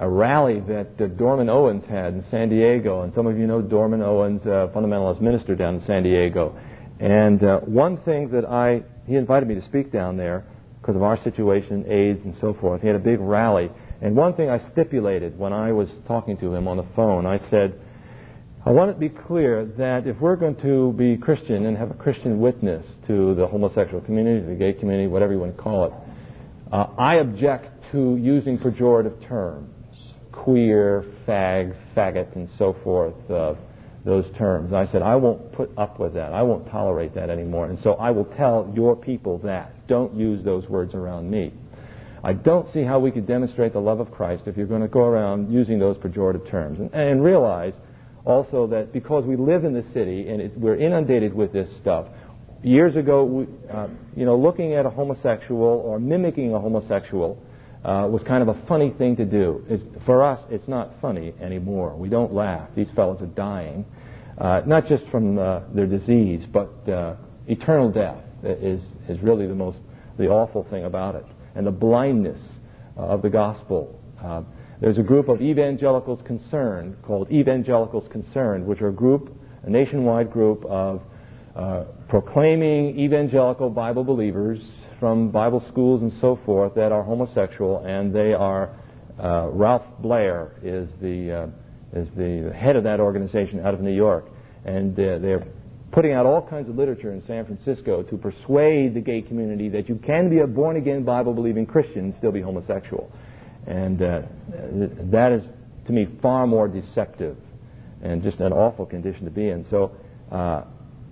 a rally that uh, Dorman Owens had in San Diego, and some of you know Dorman Owens, uh, fundamentalist minister down in San Diego. And uh, one thing that I, he invited me to speak down there because of our situation, AIDS and so forth. He had a big rally. And one thing I stipulated when I was talking to him on the phone, I said, I want it to be clear that if we're going to be Christian and have a Christian witness to the homosexual community, the gay community, whatever you want to call it, uh, I object to using pejorative terms, queer, fag, faggot, and so forth. Uh, those terms. I said, I won't put up with that. I won't tolerate that anymore. And so I will tell your people that. Don't use those words around me. I don't see how we could demonstrate the love of Christ if you're going to go around using those pejorative terms. And, and realize also that because we live in the city and it, we're inundated with this stuff, years ago, we, uh, you know, looking at a homosexual or mimicking a homosexual uh, was kind of a funny thing to do. It's, for us, it's not funny anymore. We don't laugh. These fellows are dying uh, not just from uh, their disease, but uh, eternal death is, is really the most, the awful thing about it. And the blindness of the gospel. Uh, there's a group of evangelicals concerned called Evangelicals Concerned, which are a group, a nationwide group of proclaiming evangelical Bible believers from Bible schools and so forth that are homosexual, and they are Ralph Blair is the is the head of that organization out of New York. And uh, they're putting out all kinds of literature in San Francisco to persuade the gay community that you can be a born again, Bible believing Christian and still be homosexual. And uh, that is, to me, far more deceptive and just an awful condition to be in. So, uh,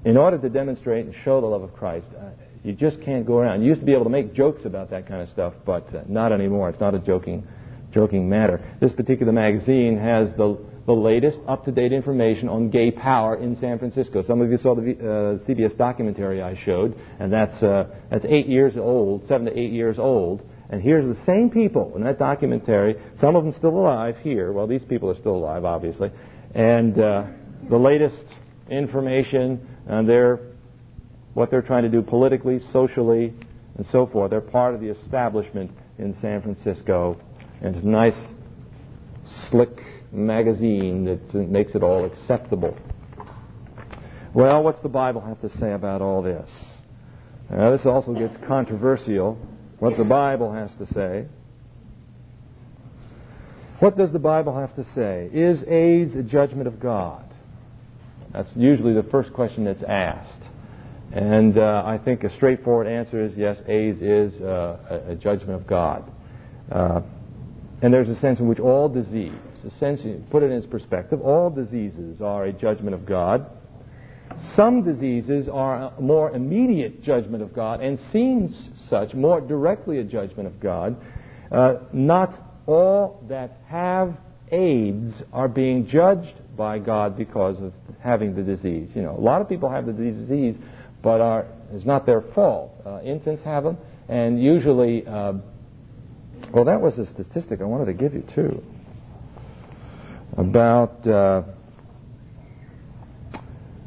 in order to demonstrate and show the love of Christ, uh, you just can't go around. You used to be able to make jokes about that kind of stuff, but uh, not anymore. It's not a joking joking matter. This particular magazine has the, the latest up-to-date information on gay power in San Francisco. Some of you saw the uh, CBS documentary I showed, and that's, uh, that's eight years old, seven to eight years old. And here's the same people in that documentary, some of them still alive here. Well, these people are still alive, obviously. And uh, the latest information on their, what they're trying to do politically, socially, and so forth. They're part of the establishment in San Francisco and it's a nice, slick magazine that makes it all acceptable. Well, what's the Bible have to say about all this? Now, this also gets controversial. What the Bible has to say. What does the Bible have to say? Is AIDS a judgment of God? That's usually the first question that's asked. And uh, I think a straightforward answer is yes, AIDS is uh, a, judgment of God. Uh, and there's a sense in which all disease, essentially, put it in its perspective, all diseases are a judgment of God. Some diseases are a more immediate judgment of God and seems such, more directly a judgment of God. Uh, not all that have AIDS are being judged by God because of having the disease. You know, a lot of people have the disease, but are, it's not their fault. Uh, infants have them, and usually uh, well, that was a statistic I wanted to give you, too, about uh,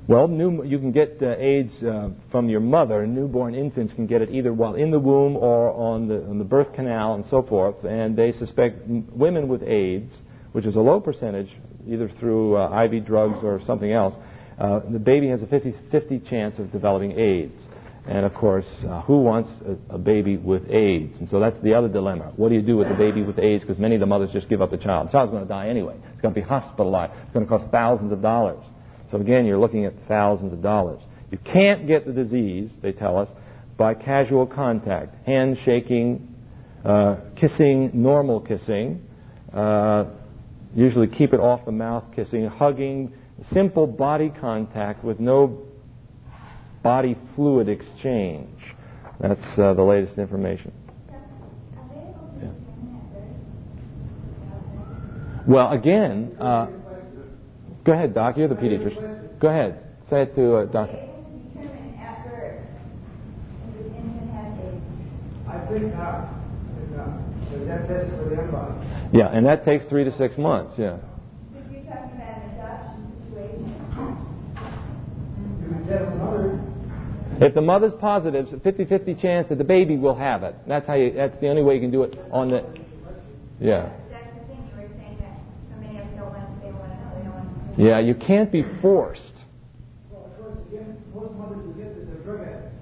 Well, new, you can get uh, AIDS uh, from your mother. Newborn infants can get it either while in the womb or on the, on the birth canal and so forth. And they suspect women with AIDS, which is a low percentage, either through uh, IV drugs or something else, uh, the baby has a 50-50 chance of developing AIDS. And of course, uh, who wants a, a, baby with AIDS? And so that's the other dilemma. What do you do with the baby with AIDS? Because many of the mothers just give up the child. The child's going to die anyway. It's going to be hospitalized. It's going to cost thousands of dollars. So again, you're looking at thousands of dollars. You can't get the disease, they tell us, by casual contact, handshaking, uh, kissing, normal kissing. Uh, usually keep it off the mouth kissing, hugging, simple body contact with no body fluid exchange. That's uh, the latest information. Yeah. Well, again, uh, Go ahead, Doc. You're the pediatrician. Go ahead. Say it to uh, Doctor. I think not. That test for the antibody. Yeah, and that takes three to six months. Yeah. If you're talking about an adoption situation. You can test the mother. If the mother's positive, it's a 50-50 chance that the baby will have it. That's how you. That's the only way you can do it on the. Yeah. Yeah, you can't be forced. Well, of course, again, most mothers who get this are drug addicts.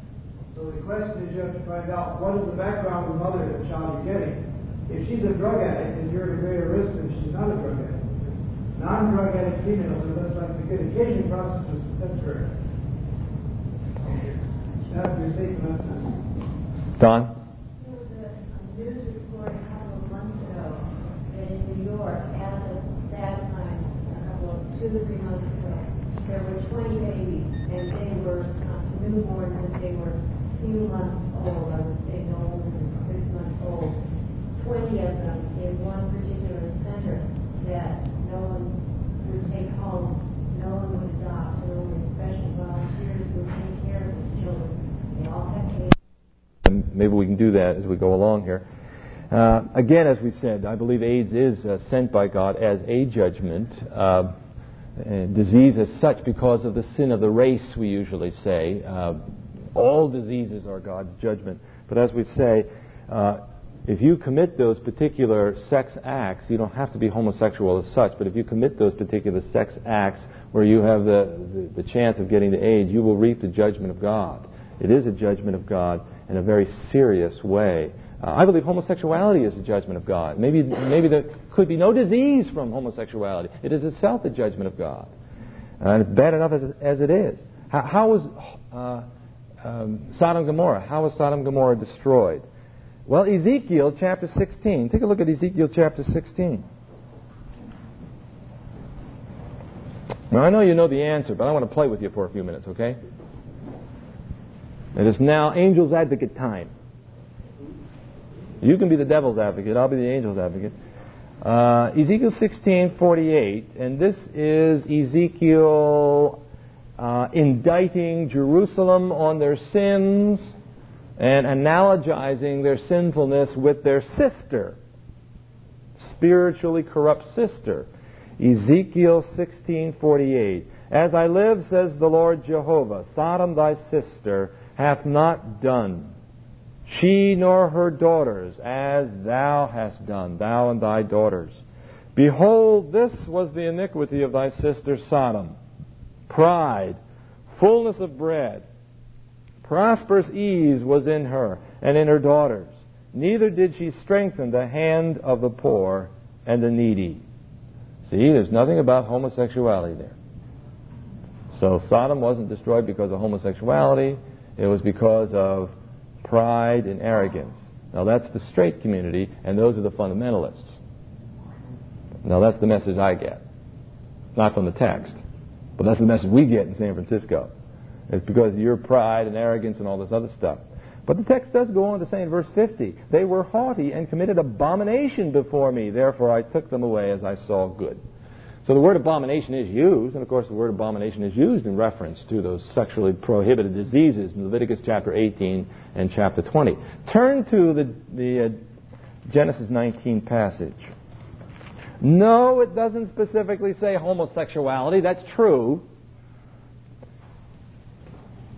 So the question is you have to find out what is the background of the mother that the child is getting. If she's a drug addict, then you're at a greater risk than if she's not a drug addict. Non-drug addict females are less likely to get occasionally prostitutes, that's correct. Don? two or three months ago, there were 20 babies, and they were newborn, and they were few months old, I would say no older than six months old. 20 of them in one particular center that no one would take home, no one would adopt, and only special volunteers would take care of these children. They all had AIDS. Maybe we can do that as we go along here. Uh, again, as we said, I believe AIDS is uh, sent by God as a judgment. Uh, disease as such because of the sin of the race, we usually say. Uh, all diseases are God's judgment. But as we say, uh, if you commit those particular sex acts, you don't have to be homosexual as such, but if you commit those particular sex acts where you have the, the, the chance of getting the AIDS, you will reap the judgment of God. It is a judgment of God in a very serious way. Uh, I believe homosexuality is a judgment of God. Maybe, maybe there could be no disease from homosexuality. It is itself a judgment of God. Uh, and it's bad enough as, as it is. How, how was uh, um, Sodom and Gomorrah? How was Sodom and Gomorrah destroyed? Well, Ezekiel chapter 16. Take a look at Ezekiel chapter 16. Now, I know you know the answer, but I want to play with you for a few minutes, okay? It is now angel's advocate time. You can be the devil's advocate. I'll be the angel's advocate. Uh, Ezekiel 16:48, and this is Ezekiel uh, indicting Jerusalem on their sins and analogizing their sinfulness with their sister, spiritually corrupt sister. Ezekiel 16:48. As I live, says the Lord Jehovah, Sodom thy sister hath not done she nor her daughters, as thou hast done, thou and thy daughters. Behold, this was the iniquity of thy sister Sodom pride, fullness of bread, prosperous ease was in her and in her daughters. Neither did she strengthen the hand of the poor and the needy. See, there's nothing about homosexuality there. So Sodom wasn't destroyed because of homosexuality, it was because of pride, and arrogance. Now that's the straight community, and those are the fundamentalists. Now that's the message I get. Not from the text, but that's the message we get in San Francisco. It's because of your pride and arrogance and all this other stuff. But the text does go on to say in verse 50, They were haughty and committed abomination before me, therefore I took them away as I saw good. So the word abomination is used, and of course the word abomination is used in reference to those sexually prohibited diseases in Leviticus chapter 18 and chapter 20. Turn to the, the uh, Genesis 19 passage. No, it doesn't specifically say homosexuality. That's true.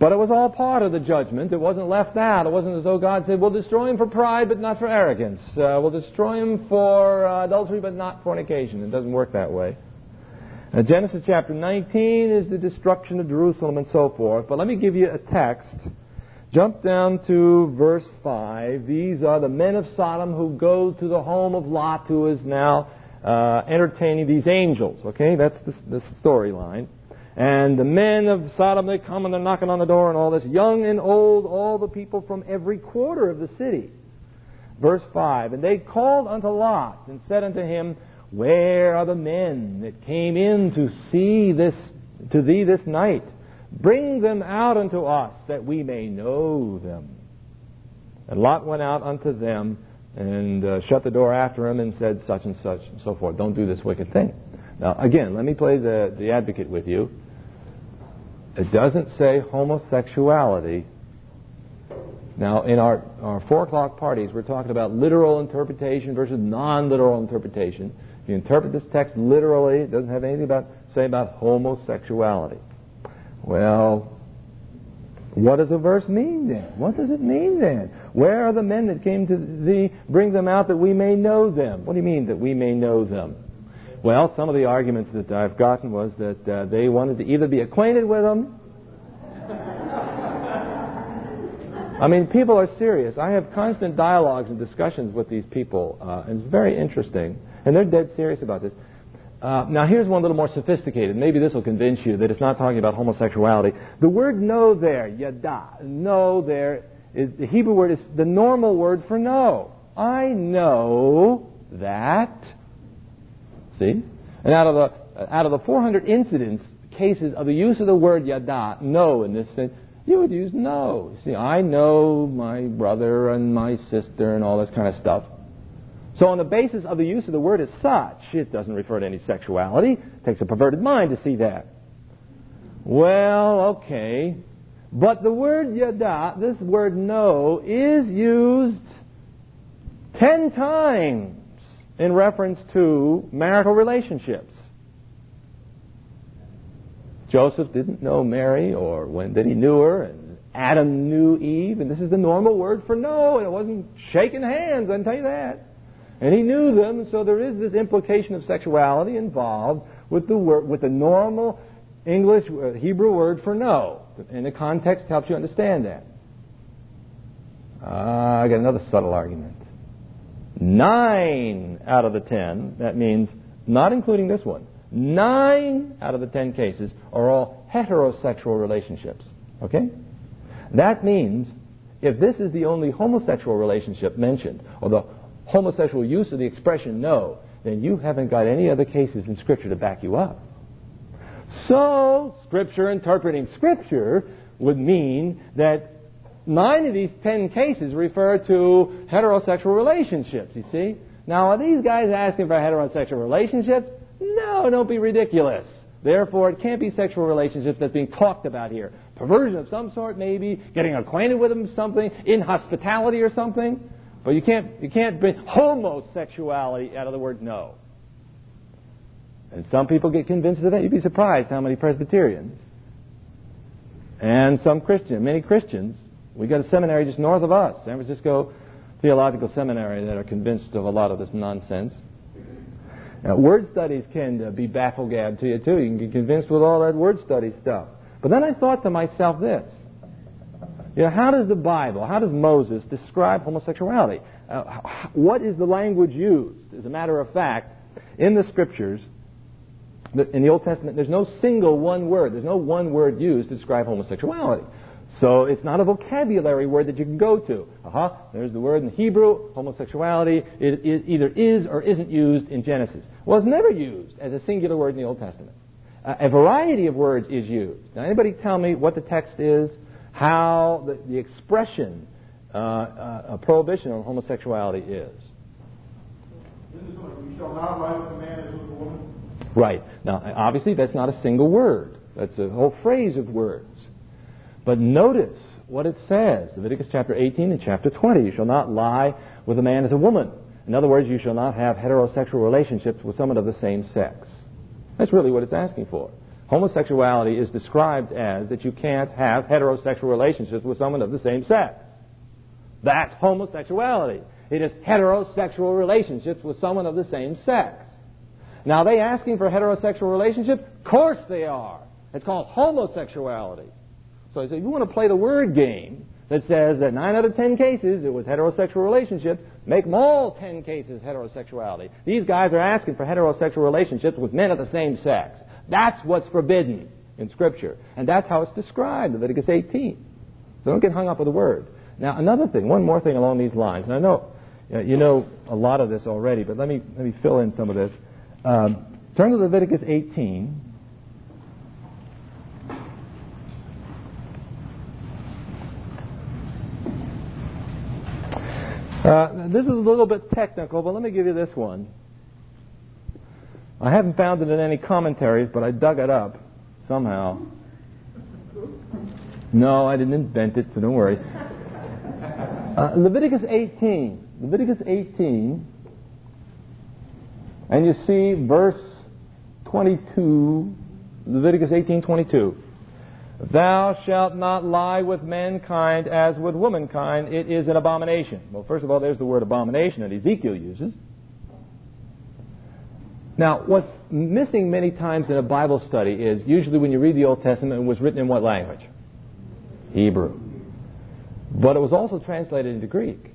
But it was all part of the judgment. It wasn't left out. It wasn't as though God said, we'll destroy him for pride, but not for arrogance. Uh, we'll destroy him for uh, adultery, but not fornication. It doesn't work that way. Now, Genesis chapter 19 is the destruction of Jerusalem and so forth. But let me give you a text. Jump down to verse 5. These are the men of Sodom who go to the home of Lot, who is now uh, entertaining these angels. Okay, that's the, the storyline. And the men of Sodom, they come and they're knocking on the door and all this, young and old, all the people from every quarter of the city. Verse 5, And they called unto Lot and said unto him, Where are the men that came in to see this, to thee this night? Bring them out unto us, that we may know them. And Lot went out unto them and uh, shut the door after him and said such and such and so forth. Don't do this wicked thing. Now, again, let me play the, the advocate with you. It doesn't say homosexuality. Now, in our, our four o'clock parties, we're talking about literal interpretation versus non-literal interpretation. You interpret this text literally, it doesn't have anything about say about homosexuality. Well, what does the verse mean then? What does it mean then? Where are the men that came to thee? Bring them out that we may know them. What do you mean that we may know them? Well, some of the arguments that I've gotten was that uh, they wanted to either be acquainted with them. I mean, people are serious. I have constant dialogues and discussions with these people, uh, and it's very interesting. And they're dead serious about this. Uh, now, here's one a little more sophisticated. Maybe this will convince you that it's not talking about homosexuality. The word know there, yada, know there, is the Hebrew word is the normal word for know. I know that See? And out of the out of the 400 incidents, cases of the use of the word yada, know in this sense, you would use know. See, I know my brother and my sister and all this kind of stuff. So on the basis of the use of the word as such, it doesn't refer to any sexuality. It takes a perverted mind to see that. Well, okay. But the word yada, this word know, is used ten times in reference to marital relationships. Joseph didn't know Mary, or when that he knew her, and Adam knew Eve, and this is the normal word for know, and it wasn't shaking hands, I can tell you that. And he knew them, so there is this implication of sexuality involved with the word, with the normal English uh, Hebrew word for know. And the context helps you understand that. Uh, I got another subtle argument. Nine out of the ten, that means not including this one, nine out of the ten cases are all heterosexual relationships. Okay? That means if this is the only homosexual relationship mentioned, or the homosexual use of the expression know, then you haven't got any other cases in Scripture to back you up. So, Scripture interpreting Scripture would mean that nine of these ten cases refer to heterosexual relationships, you see. Now, are these guys asking for heterosexual relationships? No, don't be ridiculous. Therefore, it can't be sexual relationships that's being talked about here. Perversion of some sort, maybe, getting acquainted with them, something, inhospitality or something. But you can't, you can't bring homosexuality out of the word know. And some people get convinced of that. You'd be surprised how many Presbyterians and some Christians, many Christians, we got a seminary just north of us, San Francisco Theological Seminary, that are convinced of a lot of this nonsense. Now, word studies can uh, be bafflegab to you too. You can get convinced with all that word study stuff. But then I thought to myself this: you know, how does the Bible, how does Moses describe homosexuality? Uh, what is the language used? As a matter of fact, in the Scriptures, in the Old Testament, there's no single one word. There's no one word used to describe homosexuality. So it's not a vocabulary word that you can go to. Uh-huh, there's the word in Hebrew, homosexuality. It, it, either is or isn't used in Genesis. Well, it's never used as a singular word in the Old Testament. Uh, a variety of words is used. Now, anybody tell me what the text is, how the, the expression, uh, uh, a prohibition on homosexuality is? You shall not lie with a man as with a woman. Right. Now, obviously, that's not a single word. That's a whole phrase of words. But notice what it says. Leviticus chapter 18 and chapter 20. You shall not lie with a man as a woman. In other words, you shall not have heterosexual relationships with someone of the same sex. That's really what it's asking for. Homosexuality is described as that you can't have heterosexual relationships with someone of the same sex. That's homosexuality. It is heterosexual relationships with someone of the same sex. Now, are they asking for heterosexual relationship? Of course they are. It's called homosexuality. So if you want to play the word game that says that 9 out of 10 cases it was heterosexual relationship, make them all 10 cases heterosexuality. These guys are asking for heterosexual relationships with men of the same sex. That's what's forbidden in Scripture. And that's how it's described in Leviticus 18. So don't get hung up with the word. Now, another thing, one more thing along these lines, and I know you know a lot of this already, but let me, let me fill in some of this. Um, turn to Leviticus 18. Uh, this is a little bit technical, but let me give you this one. I haven't found it in any commentaries, but I dug it up somehow. No, I didn't invent it, so don't worry. Uh, Leviticus 18. Leviticus 18. And you see verse 22, Leviticus 18:22. Thou shalt not lie with mankind as with womankind. It is an abomination. Well, first of all, there's the word abomination that Ezekiel uses. Now, what's missing many times in a Bible study is usually when you read the Old Testament, it was written in what language? Hebrew. But it was also translated into Greek.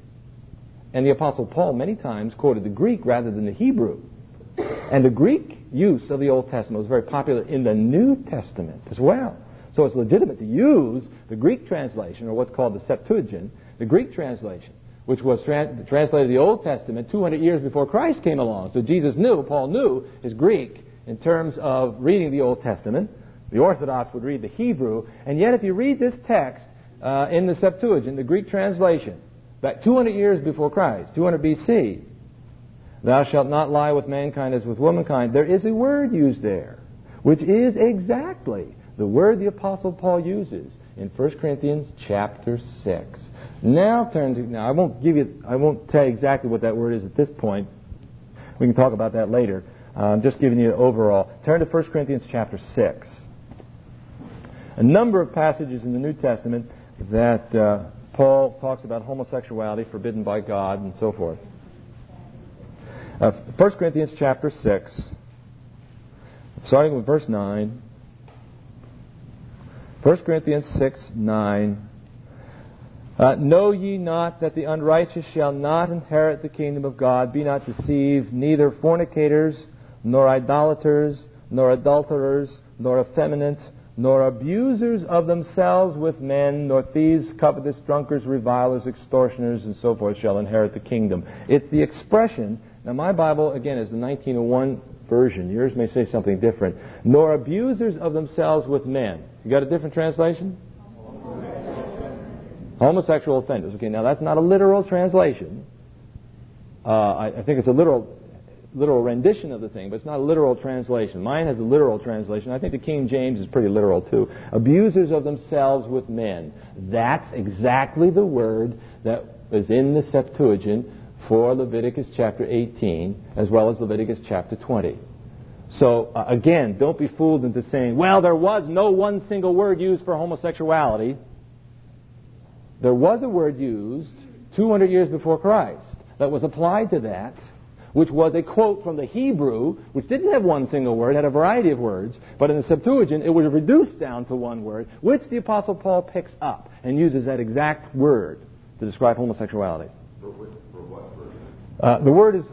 And the Apostle Paul many times quoted the Greek rather than the Hebrew. And the Greek use of the Old Testament was very popular in the New Testament as well. So it's legitimate to use the Greek translation, or what's called the Septuagint, the Greek translation, which was tra- translated the Old Testament 200 years before Christ came along. So Jesus knew, Paul knew his Greek in terms of reading the Old Testament. The Orthodox would read the Hebrew. And yet, if you read this text uh, in the Septuagint, the Greek translation, back 200 years before Christ, 200 BC, Thou shalt not lie with mankind as with womankind. There is a word used there, which is exactly the word the Apostle Paul uses in 1 Corinthians chapter 6. Now turn to, now I won't give you, I won't tell you exactly what that word is at this point. We can talk about that later. Uh, I'm just giving you the overall. Turn to 1 Corinthians chapter 6. A number of passages in the New Testament that uh, Paul talks about homosexuality forbidden by God and so forth. Uh, 1 Corinthians chapter 6, starting with verse 9. 1 Corinthians 6, 9. Uh, know ye not that the unrighteous shall not inherit the kingdom of God? Be not deceived, neither fornicators, nor idolaters, nor adulterers, nor effeminate, nor abusers of themselves with men, nor thieves, covetous, drunkards, revilers, extortioners, and so forth shall inherit the kingdom. It's the expression now, my Bible, again, is the 1901 version. Yours may say something different. Nor abusers of themselves with men. You got a different translation? Homosexual offenders. Okay, now that's not a literal translation. Uh, I, I, think it's a literal, literal rendition of the thing, but it's not a literal translation. Mine has a literal translation. I think the King James is pretty literal too. Abusers of themselves with men. That's exactly the word that is in the Septuagint for Leviticus chapter 18 as well as Leviticus chapter 20. So uh, again, don't be fooled into saying, well, there was no one single word used for homosexuality. There was a word used 200 years before Christ that was applied to that, which was a quote from the Hebrew, which didn't have one single word, had a variety of words, but in the Septuagint it was reduced down to one word, which the Apostle Paul picks up and uses that exact word to describe homosexuality. For Uh, the word is,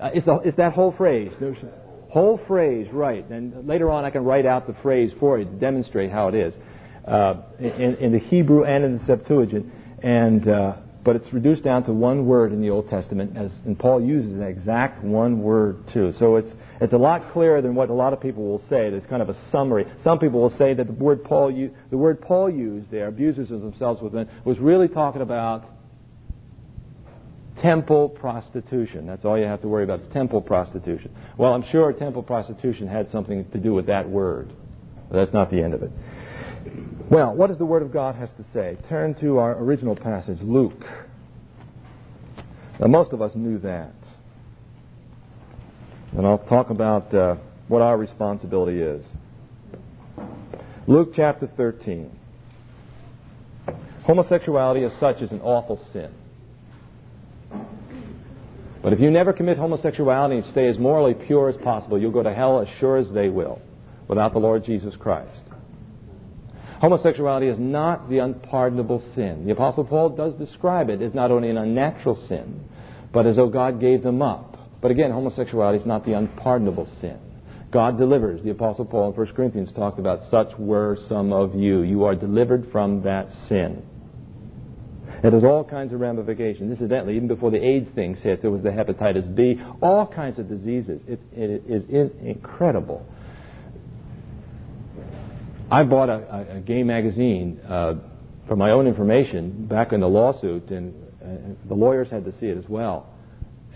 uh, it's, it's, that whole phrase. There's whole phrase, right. And later on I can write out the phrase for you to demonstrate how it is uh, in, in, the Hebrew and in the Septuagint. And, uh, but it's reduced down to one word in the Old Testament, as, and Paul uses an exact one word too. So it's, it's a lot clearer than what a lot of people will say. It's kind of a summary. Some people will say that the word Paul, the word Paul used there, abusers of themselves with men, was really talking about temple prostitution. That's all you have to worry about is temple prostitution. Well, I'm sure temple prostitution had something to do with that word. But that's not the end of it. Well, what does the Word of God has to say? Turn to our original passage, Luke. Now, most of us knew that. And I'll talk about uh, what our responsibility is. Luke chapter 13. Homosexuality as such is an awful sin. But if you never commit homosexuality and stay as morally pure as possible, you'll go to hell as sure as they will without the Lord Jesus Christ. Homosexuality is not the unpardonable sin. The Apostle Paul does describe it as not only an unnatural sin, but as though God gave them up. But again, homosexuality is not the unpardonable sin. God delivers. The Apostle Paul in 1 Corinthians talked about such were some of you. You are delivered from that sin. It has all kinds of ramifications. Incidentally, even before the AIDS thing hit, there was the hepatitis B, all kinds of diseases. It, it is, is incredible. I bought a, a gay magazine uh, for my own information back in the lawsuit, and uh, the lawyers had to see it as well.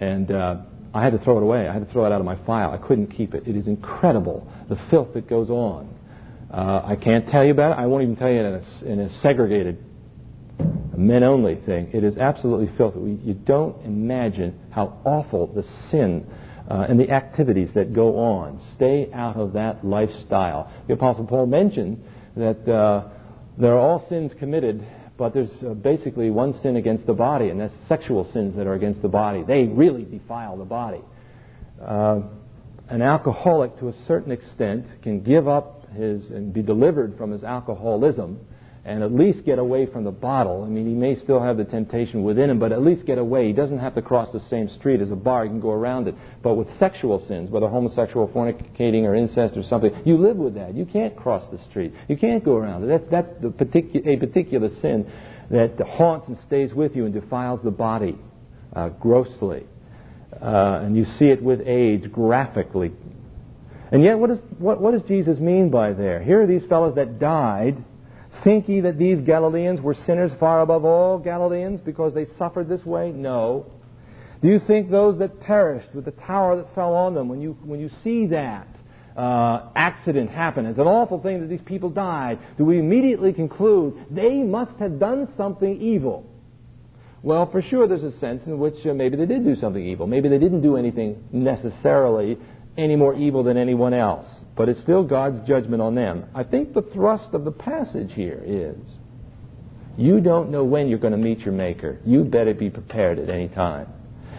And uh, I had to throw it away. I had to throw it out of my file. I couldn't keep it. It is incredible, the filth that goes on. Uh, I can't tell you about it. I won't even tell you in a, in a segregated men only thing. It is absolutely filthy. You don't imagine how awful the sin uh, and the activities that go on. Stay out of that lifestyle. The Apostle Paul mentioned that uh, there are all sins committed, but there's uh, basically one sin against the body, and that's sexual sins that are against the body. They really defile the body. Uh, an alcoholic, to a certain extent, can give up his and be delivered from his alcoholism and at least get away from the bottle. I mean, he may still have the temptation within him, but at least get away. He doesn't have to cross the same street as a bar. He can go around it. But with sexual sins, whether homosexual, fornicating, or incest or something, you live with that. You can't cross the street. You can't go around it. That's, that's the particu- a particular sin that haunts and stays with you and defiles the body uh, grossly. Uh, and you see it with age graphically. And yet, what, is, what, what does Jesus mean by there? Here are these fellows that died Think ye that these Galileans were sinners far above all Galileans because they suffered this way? No. Do you think those that perished with the tower that fell on them, when you, when you see that uh, accident happen, it's an awful thing that these people died, do we immediately conclude they must have done something evil? Well, for sure there's a sense in which uh, maybe they did do something evil. Maybe they didn't do anything necessarily any more evil than anyone else but it's still God's judgment on them. I think the thrust of the passage here is you don't know when you're going to meet your Maker. You better be prepared at any time.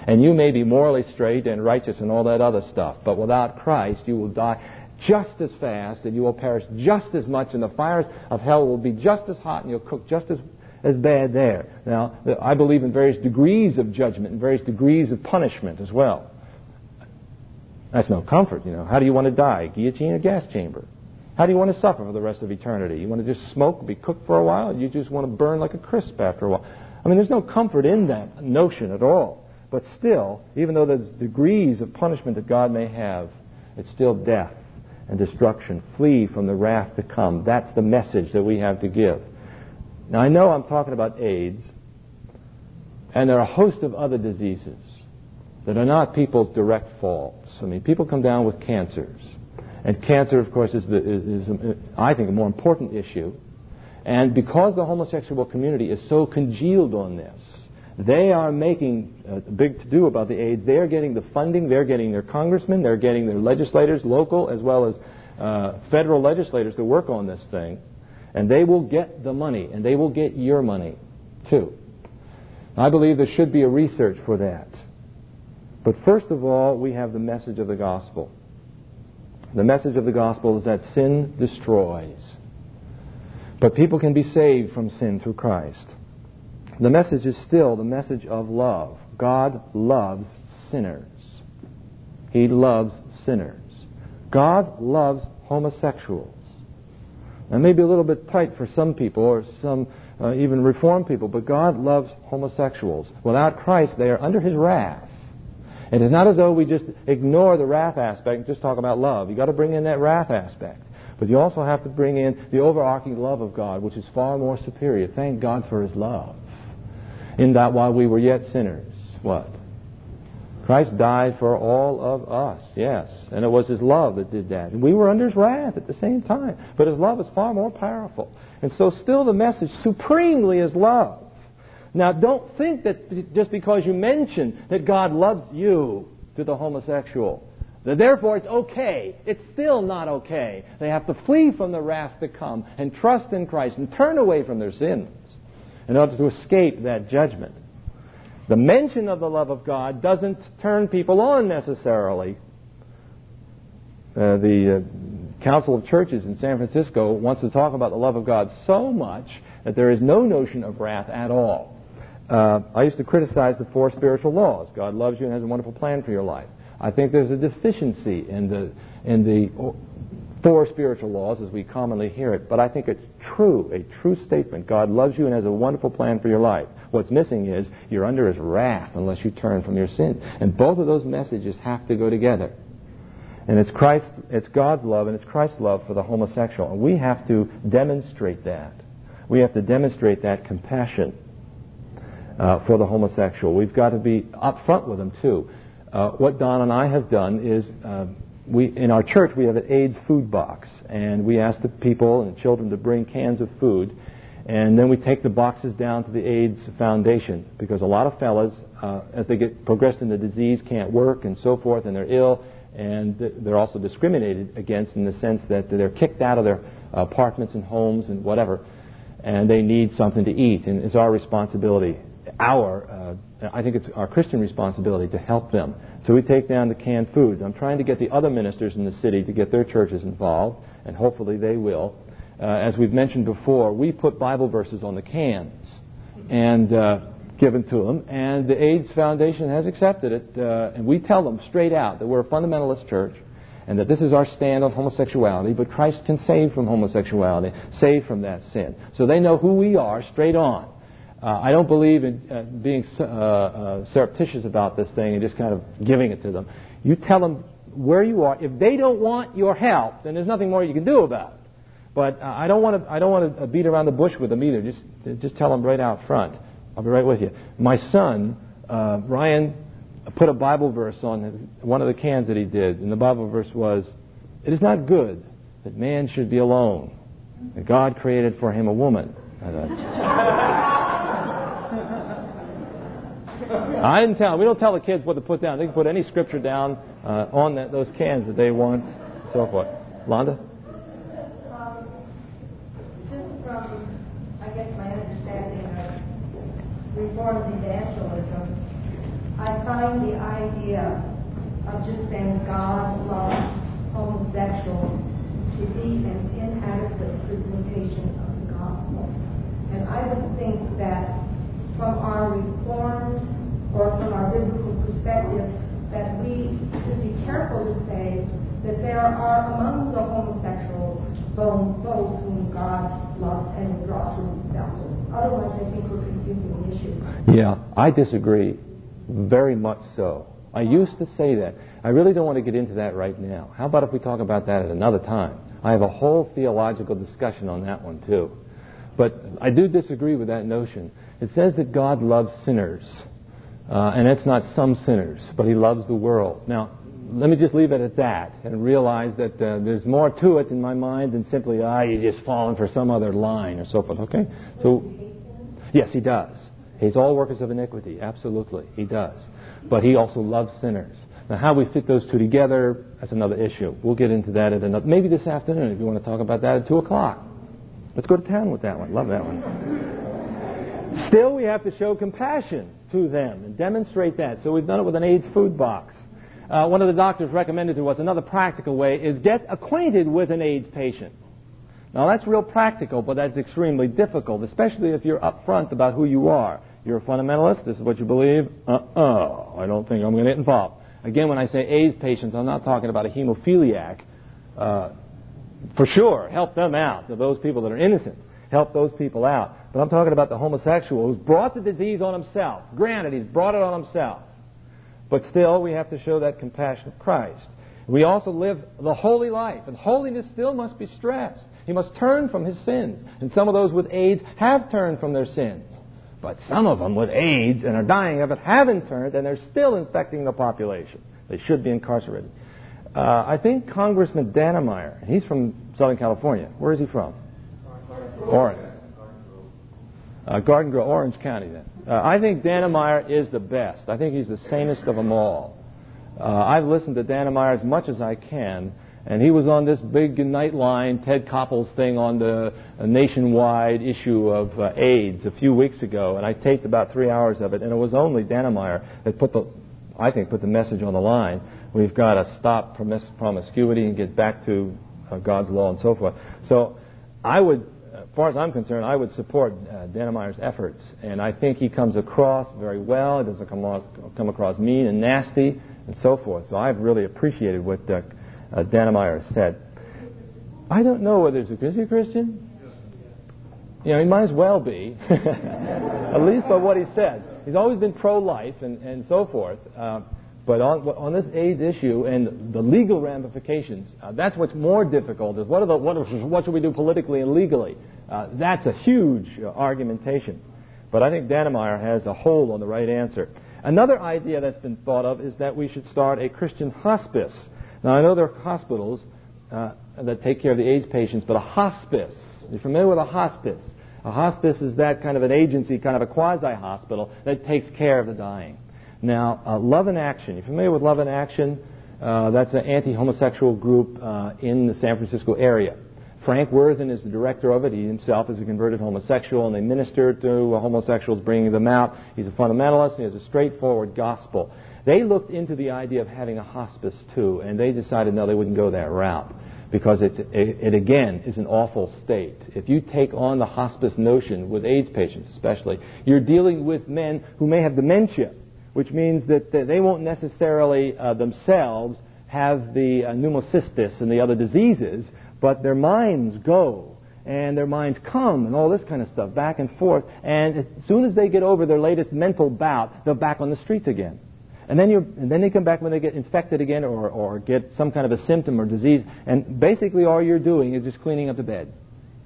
And you may be morally straight and righteous and all that other stuff, but without Christ, you will die just as fast and you will perish just as much, and the fires of hell will be just as hot and you'll cook just as, as bad there. Now, I believe in various degrees of judgment and various degrees of punishment as well. That's no comfort, you know. How do you want to die? Guillotine or gas chamber? How do you want to suffer for the rest of eternity? You want to just smoke, be cooked for a while? You just want to burn like a crisp after a while? I mean, there's no comfort in that notion at all. But still, even though there's degrees of punishment that God may have, it's still death and destruction. Flee from the wrath to come. That's the message that we have to give. Now, I know I'm talking about AIDS, and there are a host of other diseases that are not people's direct faults. I mean, people come down with cancers. And cancer, of course, is, the, is, is, I think, a more important issue. And because the homosexual community is so congealed on this, they are making a big to do about the AIDS. They're getting the funding, they're getting their congressmen, they're getting their legislators, local as well as uh, federal legislators to work on this thing. And they will get the money, and they will get your money, too. I believe there should be a research for that. But first of all, we have the message of the gospel. The message of the gospel is that sin destroys. But people can be saved from sin through Christ. The message is still the message of love. God loves sinners. He loves sinners. God loves homosexuals. That may be a little bit tight for some people or some uh, even reformed people, but God loves homosexuals. Without Christ, they are under his wrath. It is not as though we just ignore the wrath aspect and just talk about love. You've got to bring in that wrath aspect. But you also have to bring in the overarching love of God, which is far more superior. Thank God for His love. In that while we were yet sinners, what? Christ died for all of us, yes. And it was His love that did that. And we were under His wrath at the same time. But His love is far more powerful. And so still the message supremely is love. Now, don't think that just because you mention that God loves you to the homosexual, That therefore it's okay. It's still not okay. They have to flee from the wrath to come and trust in Christ and turn away from their sins in order to escape that judgment. The mention of the love of God doesn't turn people on necessarily. Uh, the uh, Council of Churches in San Francisco wants to talk about the love of God so much that there is no notion of wrath at all. Uh, I used to criticize the four spiritual laws. God loves you and has a wonderful plan for your life. I think there's a deficiency in the in the four spiritual laws as we commonly hear it, but I think it's true, a true statement. God loves you and has a wonderful plan for your life. What's missing is you're under his wrath unless you turn from your sin. And both of those messages have to go together. And it's Christ, it's God's love and it's Christ's love for the homosexual. And we have to demonstrate that. We have to demonstrate that compassion uh, for the homosexual. We've got to be upfront with them too. Uh, what Don and I have done is uh, we in our church we have an AIDS food box, and we ask the people and the children to bring cans of food, and then we take the boxes down to the AIDS Foundation because a lot of fellas, uh, as they get progressed in the disease, can't work and so forth, and they're ill, and they're also discriminated against in the sense that they're kicked out of their apartments and homes and whatever, and they need something to eat, and it's our responsibility our, uh, I think it's our Christian responsibility to help them. So we take down the canned foods. I'm trying to get the other ministers in the city to get their churches involved, and hopefully they will. Uh, as we've mentioned before, we put Bible verses on the cans and uh, given to them, and the AIDS Foundation has accepted it. Uh, and we tell them straight out that we're a fundamentalist church, and that this is our stand on homosexuality, but Christ can save from homosexuality, save from that sin. So they know who we are straight on. Uh, I don't believe in uh, being uh, uh, surreptitious about this thing and just kind of giving it to them. You tell them where you are. If they don't want your help, then there's nothing more you can do about it. But uh, I don't want to. I don't want to beat around the bush with them either. Just just tell them right out front. I'll be right with you. My son Ryan put a Bible verse on one of the cans that he did, and the Bible verse was, "It is not good that man should be alone. That God created for him a woman." I didn't tell. We don't tell the kids what to put down. They can put any scripture down uh, on that, those cans that they want, so forth. Londa. Um, just from, I guess, my understanding of Reformed evangelism, I find the idea of just saying God loves homosexuals to be an inadequate presentation of the gospel. And I would think that from our Reformed or from our biblical perspective that we should be careful to say that there are among the homosexuals those whom God loves and will draw to himself. Otherwise, I think we're confusing the issue. Yeah, I disagree very much so. I used to say that. I really don't want to get into that right now. How about if we talk about that at another time? I have a whole theological discussion on that one, too. But I do disagree with that notion. It says that God loves sinners. Uh, and it's not some sinners, but he loves the world. Now, let me just leave it at that and realize that uh, there's more to it in my mind than simply, ah, you're just falling for some other line or so forth, okay? So, yes, he does. He's all workers of iniquity, absolutely, he does. But he also loves sinners. Now, how we fit those two together, that's another issue. We'll get into that at another, maybe this afternoon if you want to talk about that at 2 o'clock. Let's go to town with that one. Love that one. Still, we have to show compassion to them and demonstrate that. So we've done it with an AIDS food box. Uh, one of the doctors recommended to us another practical way is get acquainted with an AIDS patient. Now that's real practical, but that's extremely difficult, especially if you're upfront about who you are. You're a fundamentalist. This is what you believe. Uh-uh. I don't think I'm going to get involved. Again, when I say AIDS patients, I'm not talking about a hemophiliac. Uh, for sure, help them out. Those people that are innocent, help those people out. But I'm talking about the homosexual who's brought the disease on himself. Granted, he's brought it on himself. But still, we have to show that compassion of Christ. We also live the holy life, and holiness still must be stressed. He must turn from his sins. And some of those with AIDS have turned from their sins. But some of them with AIDS and are dying of it haven't turned, and they're still infecting the population. They should be incarcerated. Uh, I think Congressman Dannemeyer, he's from Southern California. Where is he from? Oregon uh, Garden Grove, Orange County then. Uh, I think Dannemeyer is the best. I think he's the sanest of them all. Uh, I've listened to Dannemeyer as much as I can, and he was on this big Nightline, Ted Koppel's thing on the nationwide issue of uh, AIDS a few weeks ago, and I taped about three hours of it, and it was only Dannemeyer that put the, I think, put the message on the line. We've got to stop promis- promiscuity and get back to uh, God's law and so forth. So I would, far as I'm concerned, I would support uh, efforts, and I think he comes across very well. He doesn't come, come across mean and nasty and so forth. So I've really appreciated what uh, uh, Dannemeyer said. I don't know whether he's a, is he Christian? You know, he might as well be, at least by what he said. He's always been pro-life and, and so forth. Uh, but on, on this AIDS issue and the legal ramifications, uh, that's what's more difficult. Is what, are the, what, what should we do politically and legally? Uh, that's a huge uh, argumentation. But I think Dannemeyer has a hold on the right answer. Another idea that's been thought of is that we should start a Christian hospice. Now, I know there are hospitals uh, that take care of the AIDS patients, but a hospice, you're familiar with a hospice? A hospice is that kind of an agency, kind of a quasi-hospital that takes care of the dying. Now, uh, Love in Action, you familiar with Love in Action? Uh, that's an anti-homosexual group uh, in the San Francisco area. Frank Worthen is the director of it. He himself is a converted homosexual, and they minister to homosexuals, bringing them out. He's a fundamentalist, and he has a straightforward gospel. They looked into the idea of having a hospice too, and they decided no, they wouldn't go that route because it, it, it, again is an awful state. If you take on the hospice notion with AIDS patients, especially, you're dealing with men who may have dementia, which means that they won't necessarily uh, themselves have the uh, pneumocystis and the other diseases, but their minds go and their minds come and all this kind of stuff back and forth. And as soon as they get over their latest mental bout, they're back on the streets again. And then, you, and then they come back when they get infected again or, or get some kind of a symptom or disease. And basically all you're doing is just cleaning up the bed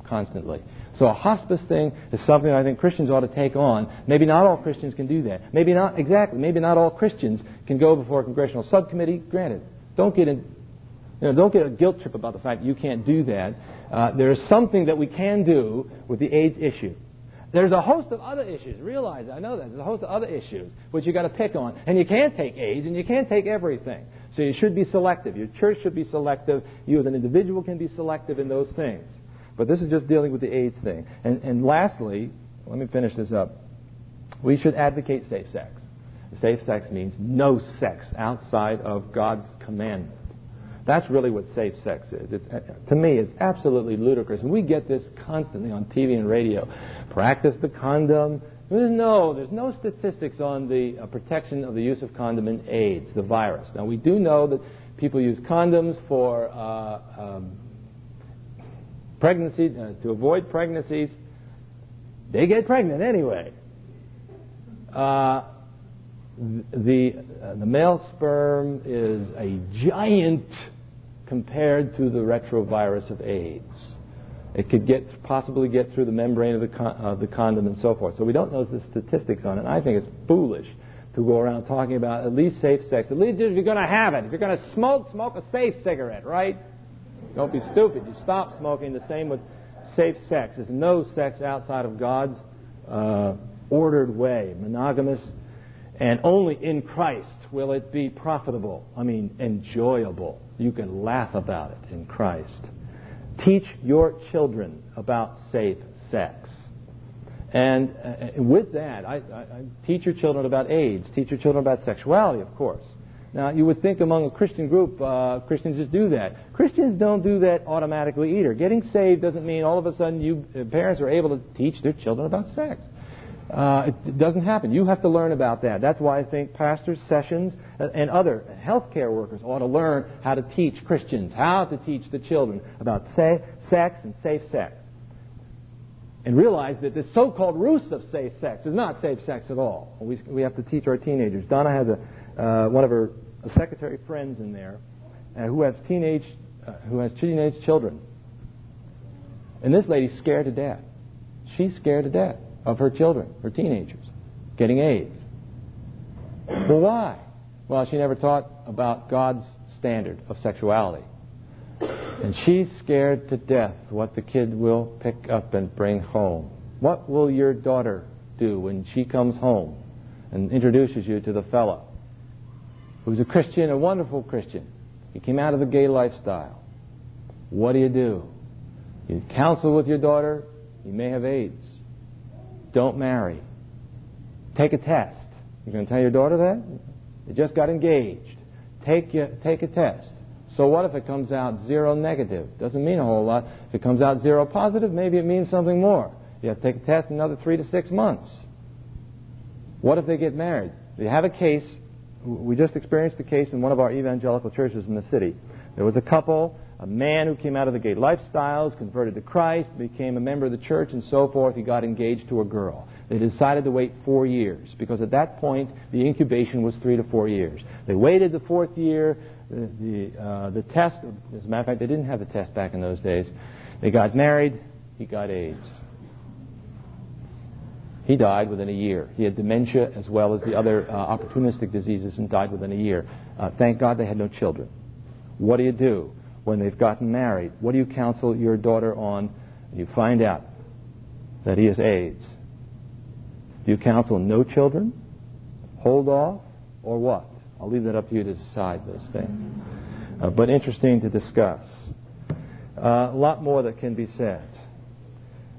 constantly. So a hospice thing is something I think Christians ought to take on. Maybe not all Christians can do that. Maybe not, exactly, maybe not all Christians can go before a congressional subcommittee. Granted, don't get in, you know, don't get a guilt trip about the fact that you can't do that. Uh, there is something that we can do with the AIDS issue. There's a host of other issues. Realize, I know that. There's a host of other issues which you've got to pick on. And you can't take AIDS and you can't take everything. So you should be selective. Your church should be selective. You as an individual can be selective in those things. But this is just dealing with the AIDS thing. And, and lastly, let me finish this up. We should advocate safe sex. Safe sex means no sex outside of God's commandment. That's really what safe sex is. It's, to me, it's absolutely ludicrous. And we get this constantly on TV and radio. Practice the condom. No, there's no statistics on the uh, protection of the use of condom in AIDS, the virus. Now, we do know that people use condoms for uh, um, pregnancy, uh, to avoid pregnancies. They get pregnant anyway. Uh, the, uh, the male sperm is a giant compared to the retrovirus of AIDS. It could get possibly get through the membrane of the, con- uh, the condom and so forth. So we don't know the statistics on it. I think it's foolish to go around talking about at least safe sex. At least if you're going to have it. If you're going to smoke, smoke a safe cigarette, right? Don't be stupid. You stop smoking. The same with safe sex. There's no sex outside of God's uh, ordered way, monogamous, and only in Christ will it be profitable. I mean, enjoyable. You can laugh about it in Christ. Teach your children about safe sex. And, uh, with that, I, I, I, teach your children about AIDS. Teach your children about sexuality, of course. Now, you would think among a Christian group, uh, Christians just do that. Christians don't do that automatically either. Getting saved doesn't mean all of a sudden you uh, parents are able to teach their children about sex. Uh, it, doesn't happen. You have to learn about that. That's why I think pastors, sessions, and other healthcare workers ought to learn how to teach Christians, how to teach the children about say, sex and safe sex. And realize that this so-called ruse of safe sex is not safe sex at all. We, we have to teach our teenagers. Donna has a, uh, one of her secretary friends in there uh, who has teenage, uh, who has teenage children. And this lady's scared to death. She's scared to death of her children, her teenagers, getting AIDS. Well, why? Well, she never taught about God's standard of sexuality. And she's scared to death what the kid will pick up and bring home. What will your daughter do when she comes home and introduces you to the fellow? Who was a Christian, a wonderful Christian. He came out of the gay lifestyle. What do you do? You counsel with your daughter, you may have AIDS. Don't marry. Take a test. You're going to tell your daughter that? You just got engaged. Take, your, take a test. So what if it comes out seronegative? Doesn't mean a whole lot. If it comes out seropositive, maybe it means something more. You have to take a test another three to six months. What if they get married? You have a case. We just experienced a case in one of our evangelical churches in the city. There was a couple, a man who came out of the gay lifestyles, converted to Christ, became a member of the church, and so forth. He got engaged to a girl. They decided to wait four years because at that point the incubation was three to four years. They waited the fourth year. The, the, uh, the test, as a matter of fact, they didn't have a test back in those days. They got married. He got AIDS. He died within a year. He had dementia as well as the other uh, opportunistic diseases and died within a year. Uh, thank God they had no children. What do you do when they've gotten married? What do you counsel your daughter on? You find out that he has AIDS. Do you counsel no children? Hold off? Or what? I'll leave that up to you to decide those things. Uh, but interesting to discuss. Uh, a lot more that can be said.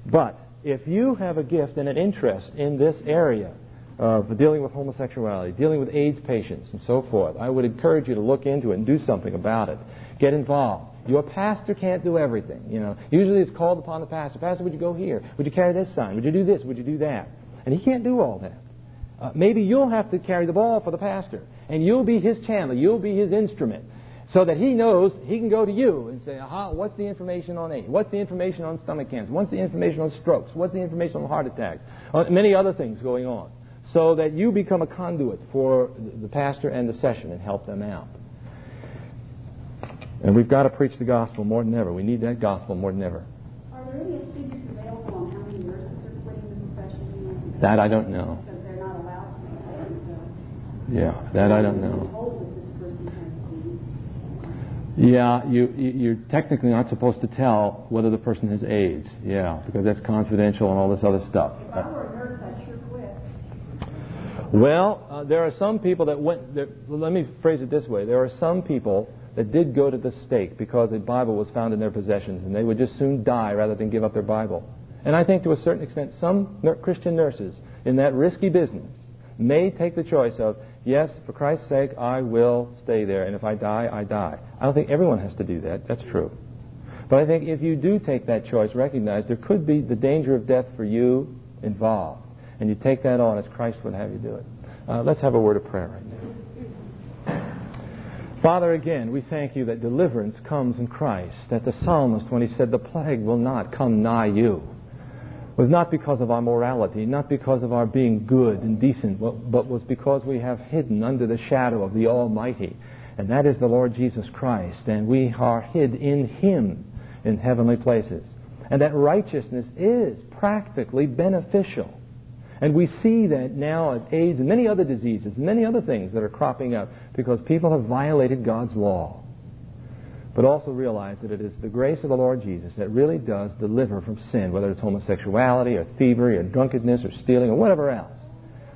But if you have a gift and an interest in this area of dealing with homosexuality, dealing with AIDS patients, and so forth, I would encourage you to look into it and do something about it. Get involved. Your pastor can't do everything. You know, usually it's called upon the pastor. Pastor, would you go here? Would you carry this sign? Would you do this? Would you do that? And he can't do all that. Uh, maybe you'll have to carry the ball for the pastor, and you'll be his channel. You'll be his instrument so that he knows he can go to you and say, aha, what's the information on AIDS? What's the information on stomach cancer? What's the information on strokes? What's the information on heart attacks? Uh, many other things going on. So that you become a conduit for the pastor and the session and help them out. And we've got to preach the gospel more than ever. We need that gospel more than ever. Are there any figures available on how many nurses are quitting the profession? That I don't know. Because they're not allowed to. Yeah, that I don't know. Yeah, you, you're technically not supposed to tell whether the person has AIDS. Yeah, because that's confidential and all this other stuff. If I were a nurse, I'd sure quit. Well, uh, there are some people that went. There, let me phrase it this way: there are some people that did go to the stake because a Bible was found in their possessions, and they would just soon die rather than give up their Bible. And I think, to a certain extent, some Christian nurses in that risky business may take the choice of yes, for Christ's sake, I will stay there, and if I die, I die. I don't think everyone has to do that. That's true. But I think if you do take that choice, recognize there could be the danger of death for you involved. And you take that on as Christ would have you do it. Uh, let's have a word of prayer right now. Father, again, we thank you that deliverance comes in Christ. That the psalmist, when he said, The plague will not come nigh you, was not because of our morality, not because of our being good and decent, but was because we have hidden under the shadow of the Almighty. And that is the Lord Jesus Christ. And we are hid in Him in heavenly places. And that righteousness is practically beneficial. And we see that now at AIDS and many other diseases, many other things that are cropping up because people have violated God's law but also realize that it is the grace of the Lord Jesus that really does deliver from sin, whether it's homosexuality or thievery or drunkenness or stealing or whatever else.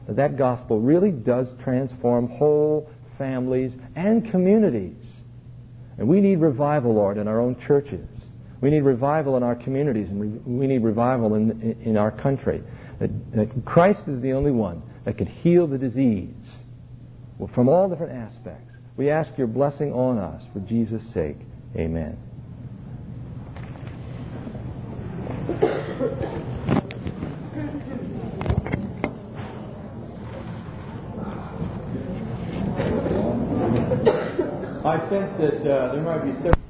That that gospel really does transform whole families and communities. And we need revival, Lord, in our own churches. We need revival in our communities, and we need revival in, in, our country. That, that Christ is the only one that can heal the disease from all different aspects. We ask your blessing on us for Jesus' sake. Amen. I sense that uh, there might be several.